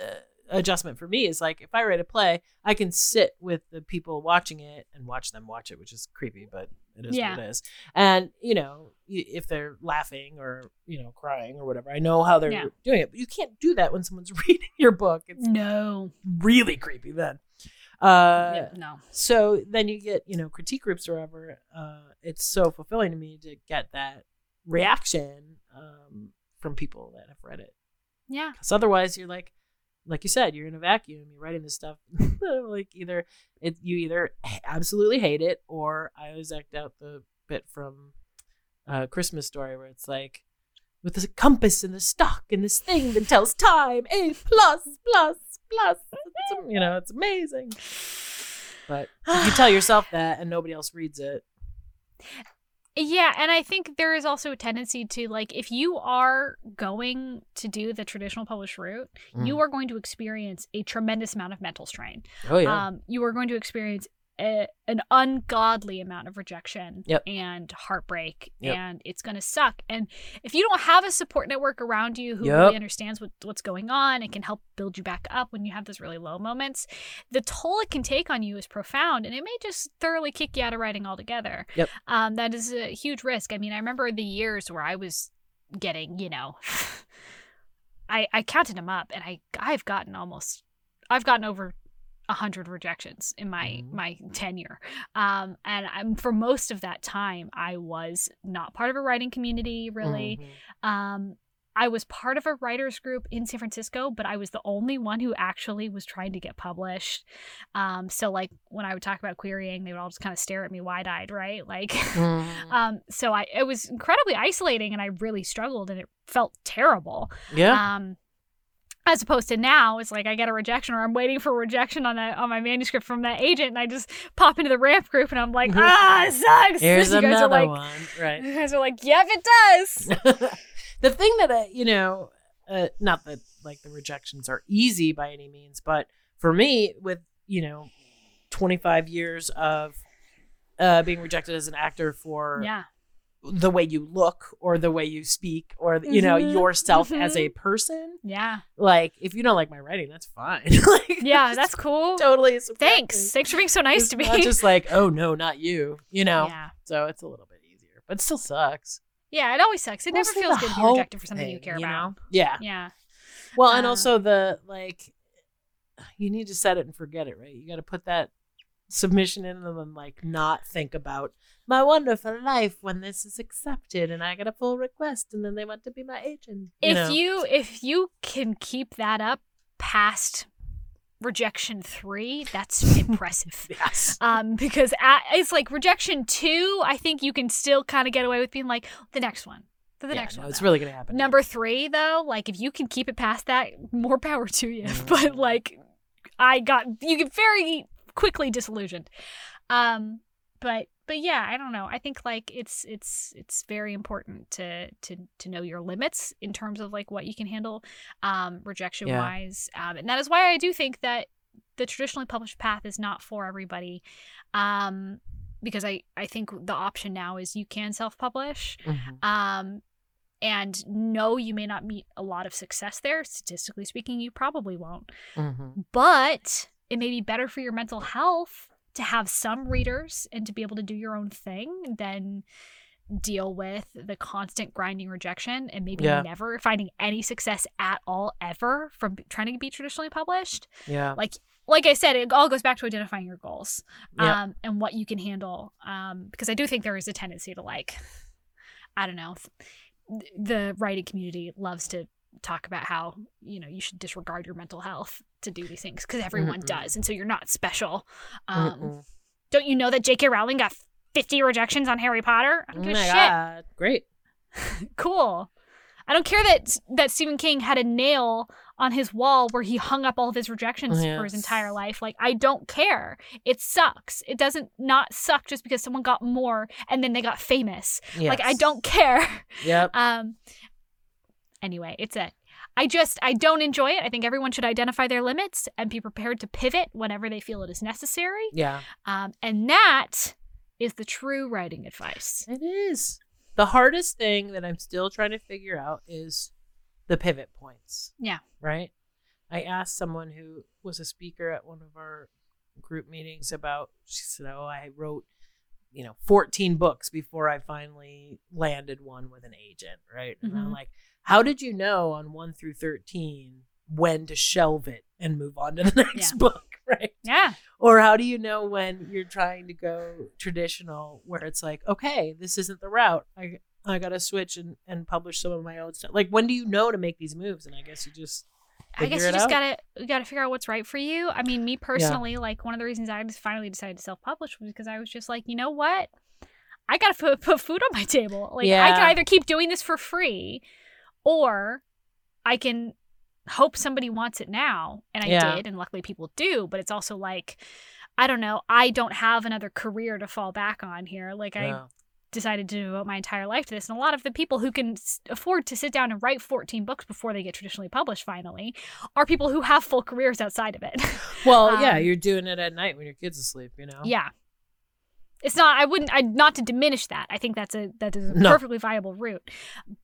uh, adjustment for me is like if i write a play i can sit with the people watching it and watch them watch it which is creepy but it is Yeah. what it is and you know if they're laughing or you know crying or whatever i know how they're Yeah. doing it but you can't do that when someone's reading your book it's no. really creepy then uh Yeah, no. so then you get you know critique groups or whatever uh it's so fulfilling to me to get that reaction um from people that have read it. Yeah. because otherwise you're like like you said you're in a vacuum you're writing this stuff. Like either it you either absolutely hate it or i always act out the bit from uh christmas story where it's like with this compass and the stock and this thing that tells time a plus plus plus. It's, you know it's amazing. But you tell yourself that and nobody else reads it Yeah, and I think there is also a tendency to like if you are going to do the traditional published route, you are going to experience a tremendous amount of mental strain. oh yeah Um, you are going to experience a, an ungodly amount of rejection Yep. and heartbreak, Yep. and it's going to suck. And if you don't have a support network around you who Yep. really understands what, what's going on and can help build you back up when you have those really low moments, the toll it can take on you is profound, and it may just thoroughly kick you out of writing altogether. Yep. Um, that is a huge risk. I mean, I remember the years where I was getting, you know, I I counted them up, and I I've gotten almost, I've gotten over a hundred rejections in my Mhm. my tenure um and I'm, for most of that time i was not part of a writing community really Mhm. um i was part of a writers group in san francisco but i was the only one who actually was trying to get published um so like when i would talk about querying they would all just kind of stare at me wide-eyed right like Mhm. um so i it was incredibly isolating and i really struggled and it felt terrible yeah um, as opposed to now, it's like I get a rejection or I'm waiting for a rejection on that on my manuscript from that agent, and I just pop into the ramp group and I'm like, ah, it sucks. here's you guys another are like, one right You guys are like, yep, it does. the thing that I, you know, uh, not that like the rejections are easy by any means, but for me, with you know, 25 years of uh, being rejected as an actor for yeah, the way you look or the way you speak or you know Mhm, yourself as mhm. a person, yeah, like if you don't like my writing, that's fine. like, yeah. That's cool. totally. Thanks. Thanks for being so nice It's to me. Not just like, oh no, not you. You know. Yeah, So it's a little bit easier, but it still sucks. yeah. It always sucks. It never feels good to be rejected for something you care you about. know? Yeah. Yeah, Well, and Uh, also the like, you need to set it and forget it, right? You got to put that submission in and then like not think about my wonderful life when this is accepted and I get a full request and then they want to be my agent. if know? you if you can keep that up past rejection three, that's impressive. yes. Um, because at, it's like rejection two, I think you can still kind of get away with being like the next one, the Yeah, next no, one. it's though." really gonna happen. Number three, though, like if you can keep it past that, more power to you. Mhm. But like, I got you get very quickly disillusioned. Um, but but yeah, I don't know. I think like it's it's it's very important to to to know your limits in terms of like what you can handle, um, rejection wise. Um, and that is why I do think that the traditionally published path is not for everybody. Um, because I I think the option now is you can self publish. Mhm. Um, and no, you may not meet a lot of success there. Statistically speaking, you probably won't. Mhm. But it may be better for your mental health to have some readers and to be able to do your own thing than deal with the constant grinding rejection and maybe Yeah. never finding any success at all ever from trying to be traditionally published Yeah. like like I said, it all goes back to identifying your goals Yeah. um, and what you can handle. Um, because I do think there is a tendency to like, I don't know, th- the writing community loves to talk about how you know you should disregard your mental health to do these things because everyone Mm-mm. does, and so you're not special. Um, don't you know that J.K. Rowling got 50 rejections on Harry Potter? I Oh don't give my a shit god. Great. cool. I don't care that that Stephen King had a nail on his wall where he hung up all of his rejections for his entire life. Like I don't care. It sucks. It doesn't not suck just because someone got more and then they got famous. Like I don't care. Yep. Um anyway, it's a I just I don't enjoy it. I think everyone should identify their limits and be prepared to pivot whenever they feel it is necessary. Yeah. Um and that is the true writing advice. It is. The hardest thing that I'm still trying to figure out is the pivot points. Yeah. Right? I asked someone who was a speaker at one of our group meetings about, she said, Oh, I wrote, you know, 14 books before I finally landed one with an agent. Right. And I'm Mhm. like, How did you know on one through 13 when to shelve it and move on to the next Yeah. book? Right. Yeah. Or how do you know when you're trying to go traditional where it's like, okay, this isn't the route. I I gotta switch and, and publish some of my own stuff. Like when do you know to make these moves? And I guess you just I guess you just out. gotta you gotta figure out what's right for you. I mean, me personally, like one of the reasons I just finally decided to self publish was because I was just like, you know what, I gotta put, put food on my table. Like I can either keep doing this for free, or I can hope somebody wants it now, and I Yeah. did, and luckily people do. But it's also like, I don't know, I don't have another career to fall back on here. Like I decided to devote my entire life to this. And a lot of the people who can s- afford to sit down and write 14 books before they get traditionally published finally are people who have full careers outside of it. Well, yeah, Um, you're doing it at night when your kid's asleep, you know? yeah. It's not I wouldn't I not to diminish that. I think that's a that is a No. perfectly viable route.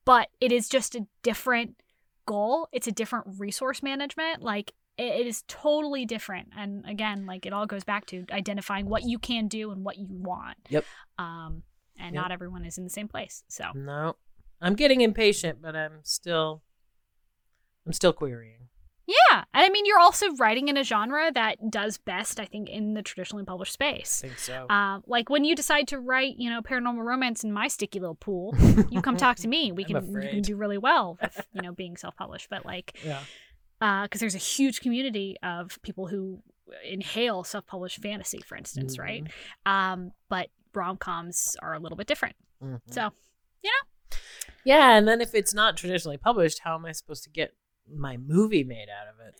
But it is just a different goal. It's a different resource management. Like it- is totally different. And again, like it all goes back to identifying what you can do and what you want. Yep. Um and Yep. not everyone is in the same place. So No. I'm getting impatient, but I'm still I'm still querying. Yeah, and I mean, you're also writing in a genre that does best, I think, in the traditionally published I space. think so. Um, like when you decide to write, you know, paranormal romance in my sticky little pool, you come talk to me. We can you can do really well with you know being self-published. But like, Yeah. because there's a huge community of people who inhale self-published fantasy, for instance, right? Mm-hmm. Um, but rom-coms are a little bit different. Mhm. So you know. Yeah, and then if it's not traditionally published, how am I supposed to get my movie made out of it?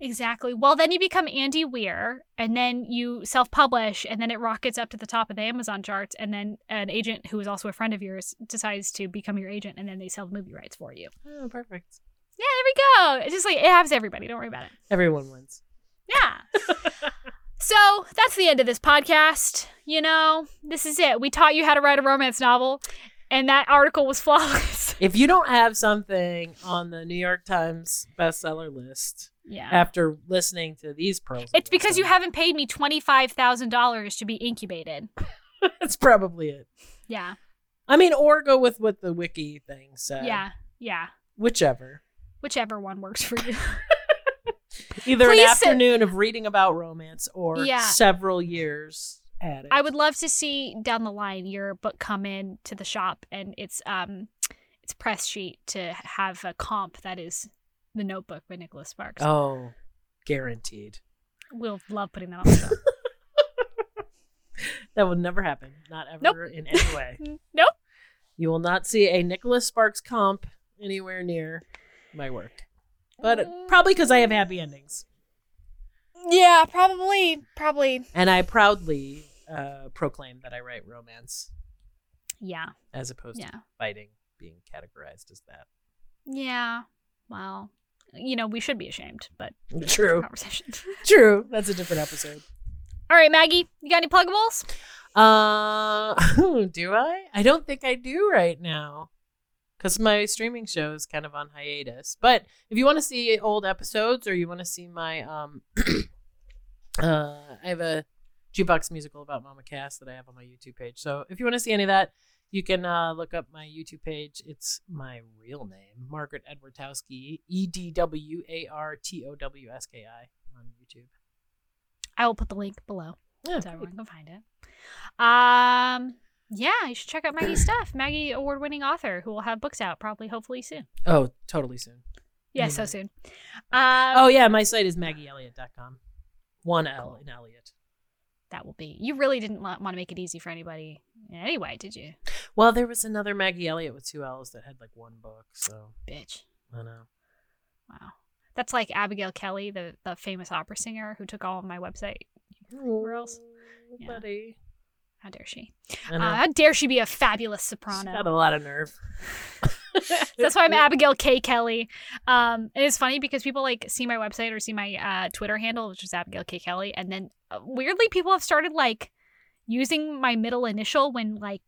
Exactly. Well, then you become Andy Weir, and then you self-publish, and then it rockets up to the top of the Amazon charts, and then an agent who is also a friend of yours decides to become your agent, and then they sell the movie rights for you. Oh, perfect. Yeah, there we go. It's just like it happens everybody. Don't worry about it. Everyone wins. Yeah. so that's the end of this podcast. You know, this is it. We taught you how to write a romance novel, and that article was flawless. If you don't have something on the New York Times bestseller list yeah. after listening to these pros, It's because you haven't paid me $25,000 to be incubated. That's probably it. Yeah. I mean, or go with what the wiki thing said. Yeah. Yeah. Whichever. Whichever one works for you. Either Please an sit- afternoon of reading about romance or Yeah. several years at it. I would love to see down the line your book come in to the shop and it's um it's press sheet to have a comp that is the Notebook by Nicholas Sparks. Oh, guaranteed. We'll love putting that on the show. That will never happen. Not ever Nope. in any way. nope. You will not see a Nicholas Sparks comp anywhere near my work. But Mm. probably because I have happy endings. Yeah, probably, probably. And I proudly uh, proclaim that I write romance Yeah, as opposed yeah, to fighting being categorized as that. yeah. Well, you know, we should be ashamed, but True. conversation. True. That's a different episode. All right, Maggie, you got any pluggables? Uh, do I? I don't think I do right now. Because my streaming show is kind of on hiatus. But if you want to see old episodes or you want to see my um uh I have a jukebox musical about Mama Cass that I have on my YouTube page. So if you want to see any of that, you can uh, look up my YouTube page. It's my real name, Margaret Edwartowski, E D W A R T O W S K I on YouTube. I will put the link below Yeah, so everyone can find it. Um, yeah, you should check out Maggie's stuff. Maggie, award-winning author, who will have books out probably, hopefully soon. Oh, totally soon. Yeah, Mhm. so soon. Um, Oh yeah, my site is maggieelliott.com. One L in Elliott. That will be. You really didn't want to make it easy for anybody anyway, did you, Well, there was another Maggie Elliott with two L's that had like one book, so bitch? I know. Wow, that's like Abigail Kelly, the the famous opera singer who took all of my website. Where else? Yeah. buddy. How dare she? Uh, how dare she be a fabulous She's soprano? got a lot of nerve. That's why I'm Abigail K. Kelly. Um, it's funny because people like see my website or see my uh, Twitter handle, which is Abigail K. Kelly, and then weirdly people have started like using my middle initial when like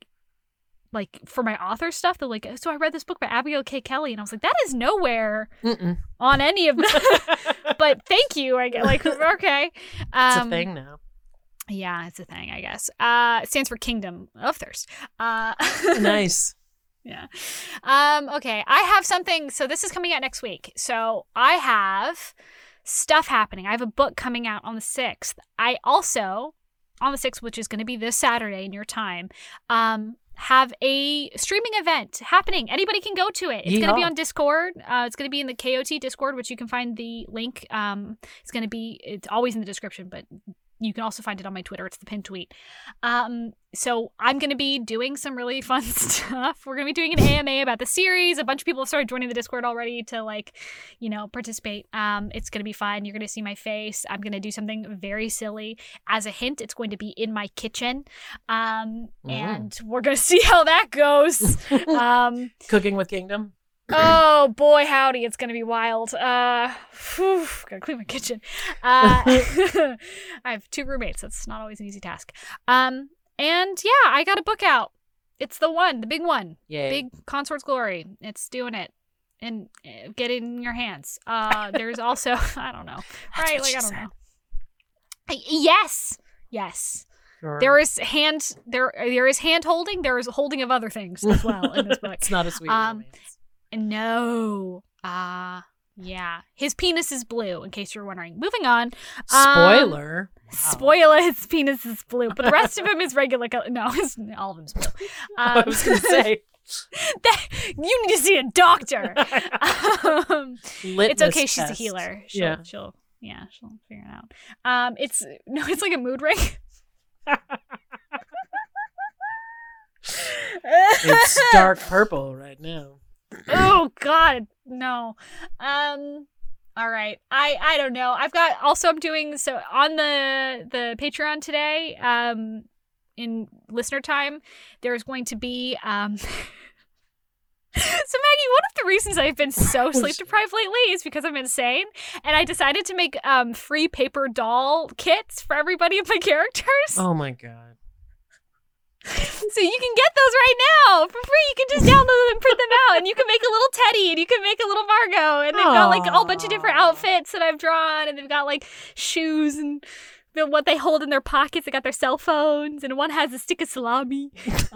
like for my author stuff. They're like, so I read this book by Abigail K. Kelly, and I was like, that is nowhere Mm-mm. on any of them. but thank you. I get like okay. it's Um, a thing now. Yeah, it's a thing, I guess. Uh, it stands for Kingdom of Thirst. Uh, nice. yeah. Um, okay. I have something. So this is coming out next week. So I have stuff happening. I have a book coming out on the 6th. I also, on the 6th, which is going to be this Saturday in your time, um, have a streaming event happening. Anybody can go to it. It's going to be on Discord. Uh, it's going to be in the KOT Discord, which you can find the link. Um, it's going to be, it's always in the description, but you can also find it on my Twitter. It's the pinned tweet. Um, so I'm going to be doing some really fun stuff. We're going to be doing an AMA about the series. A bunch of people have started joining the Discord already to like, you know, participate. Um, it's going to be fun. You're going to see my face. I'm going to do something very silly. As a hint, it's going to be in my kitchen. Um, Mm. and we're going to see how that goes. um, Cooking with Kingdom. Oh boy, howdy, it's gonna be wild. Uh, whew, gotta clean my kitchen. Uh, I have two roommates. That's not always an easy task. Um, and yeah, I got a book out. It's the one, the big one, Yay. big Consort's Glory. It's doing it. And uh, get it in your hands. Uh, there's also I don't know, That's right? Like I don't said. know. I- Yes, yes. Sure. There is hand there there is hand holding. There is holding of other things as well in this book. it's not a sweet Um, romance. No. Uh yeah. His penis is blue, in case you're wondering. Moving on. um, Spoiler. Wow. Spoiler, his penis is blue, but the rest of him is regular color. No, all of him's blue. I Um, was gonna say that, you need to see a doctor. um, it's okay, she's a healer. She'll, Yeah. she'll, yeah, she'll figure it out. Um, it's no, it's like a mood ring. It's dark purple right now. Oh god. No. Um all right. I i don't know. I've got also i'm doing so on the the patreon today um in listener time there's going to be um so maggie one of the reasons i've been so sleep deprived lately is because i'm insane and i decided to make um free paper doll kits for everybody of my characters. Oh my god. so you can get those right now for free. You can just download them and print them out, and you can make a little Teddy, and you can make a little Margot, and they've got like a whole bunch of different outfits that I've drawn, and they've got like shoes and the, what they hold in their pockets. They got their cell phones, and one has a stick of salami.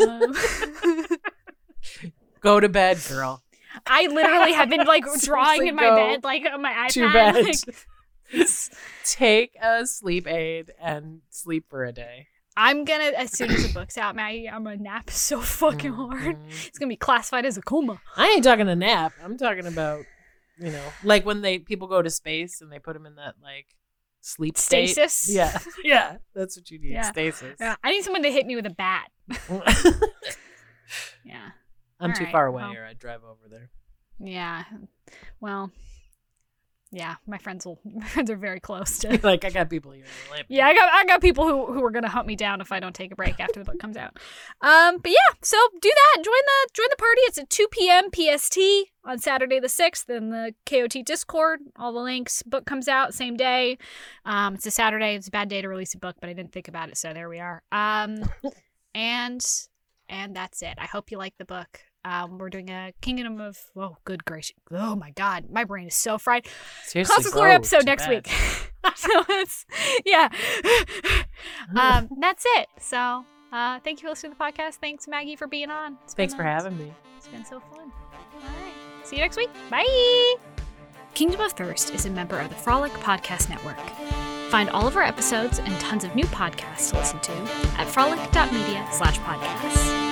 Um, Go to bed, girl. I literally have been like drawing in my bed, like on my iPad. Too bad. like, Take a sleep aid and sleep for a day. I'm gonna as soon as the book's out, Maggie, I'm gonna nap so fucking hard. Mhm. It's gonna be classified as a coma. I ain't talking a nap. I'm talking about, you know, like when they people go to space and they put them in that like sleep state. Stasis. Yeah, yeah, that's what you need. Yeah. Stasis. Yeah, I need someone to hit me with a bat. Yeah. I'm All too right, far away, well. or I'd drive over there. Yeah. Well. Yeah, my friends will. My friends are very close to. like I got people here. to lamp me. Yeah, I got I got people who who are gonna hunt me down if I don't take a break after the book comes out. Um, but yeah, so do that. Join the join the party. It's at two p.m. PST on Saturday the sixth in the KOT Discord. All the links. Book comes out same day. Um, it's a Saturday. It's a bad day to release a book, but I didn't think about it, so there we are. Um, and and that's it. I hope you like the book. Um, we're doing a Kingdom of oh, good gracious, oh my God, my brain is so fried. Seriously, Cosmic Glory episode next bad. week. so it's yeah. um, that's it. So uh, thank you for listening to the podcast. Thanks Maggie for being on. It's Thanks for having me. It's been so fun. All right. See you next week. Bye. Kingdom of Thirst is a member of the Frolic Podcast Network. Find all of our episodes and tons of new podcasts to listen to at frolic.media slash podcasts.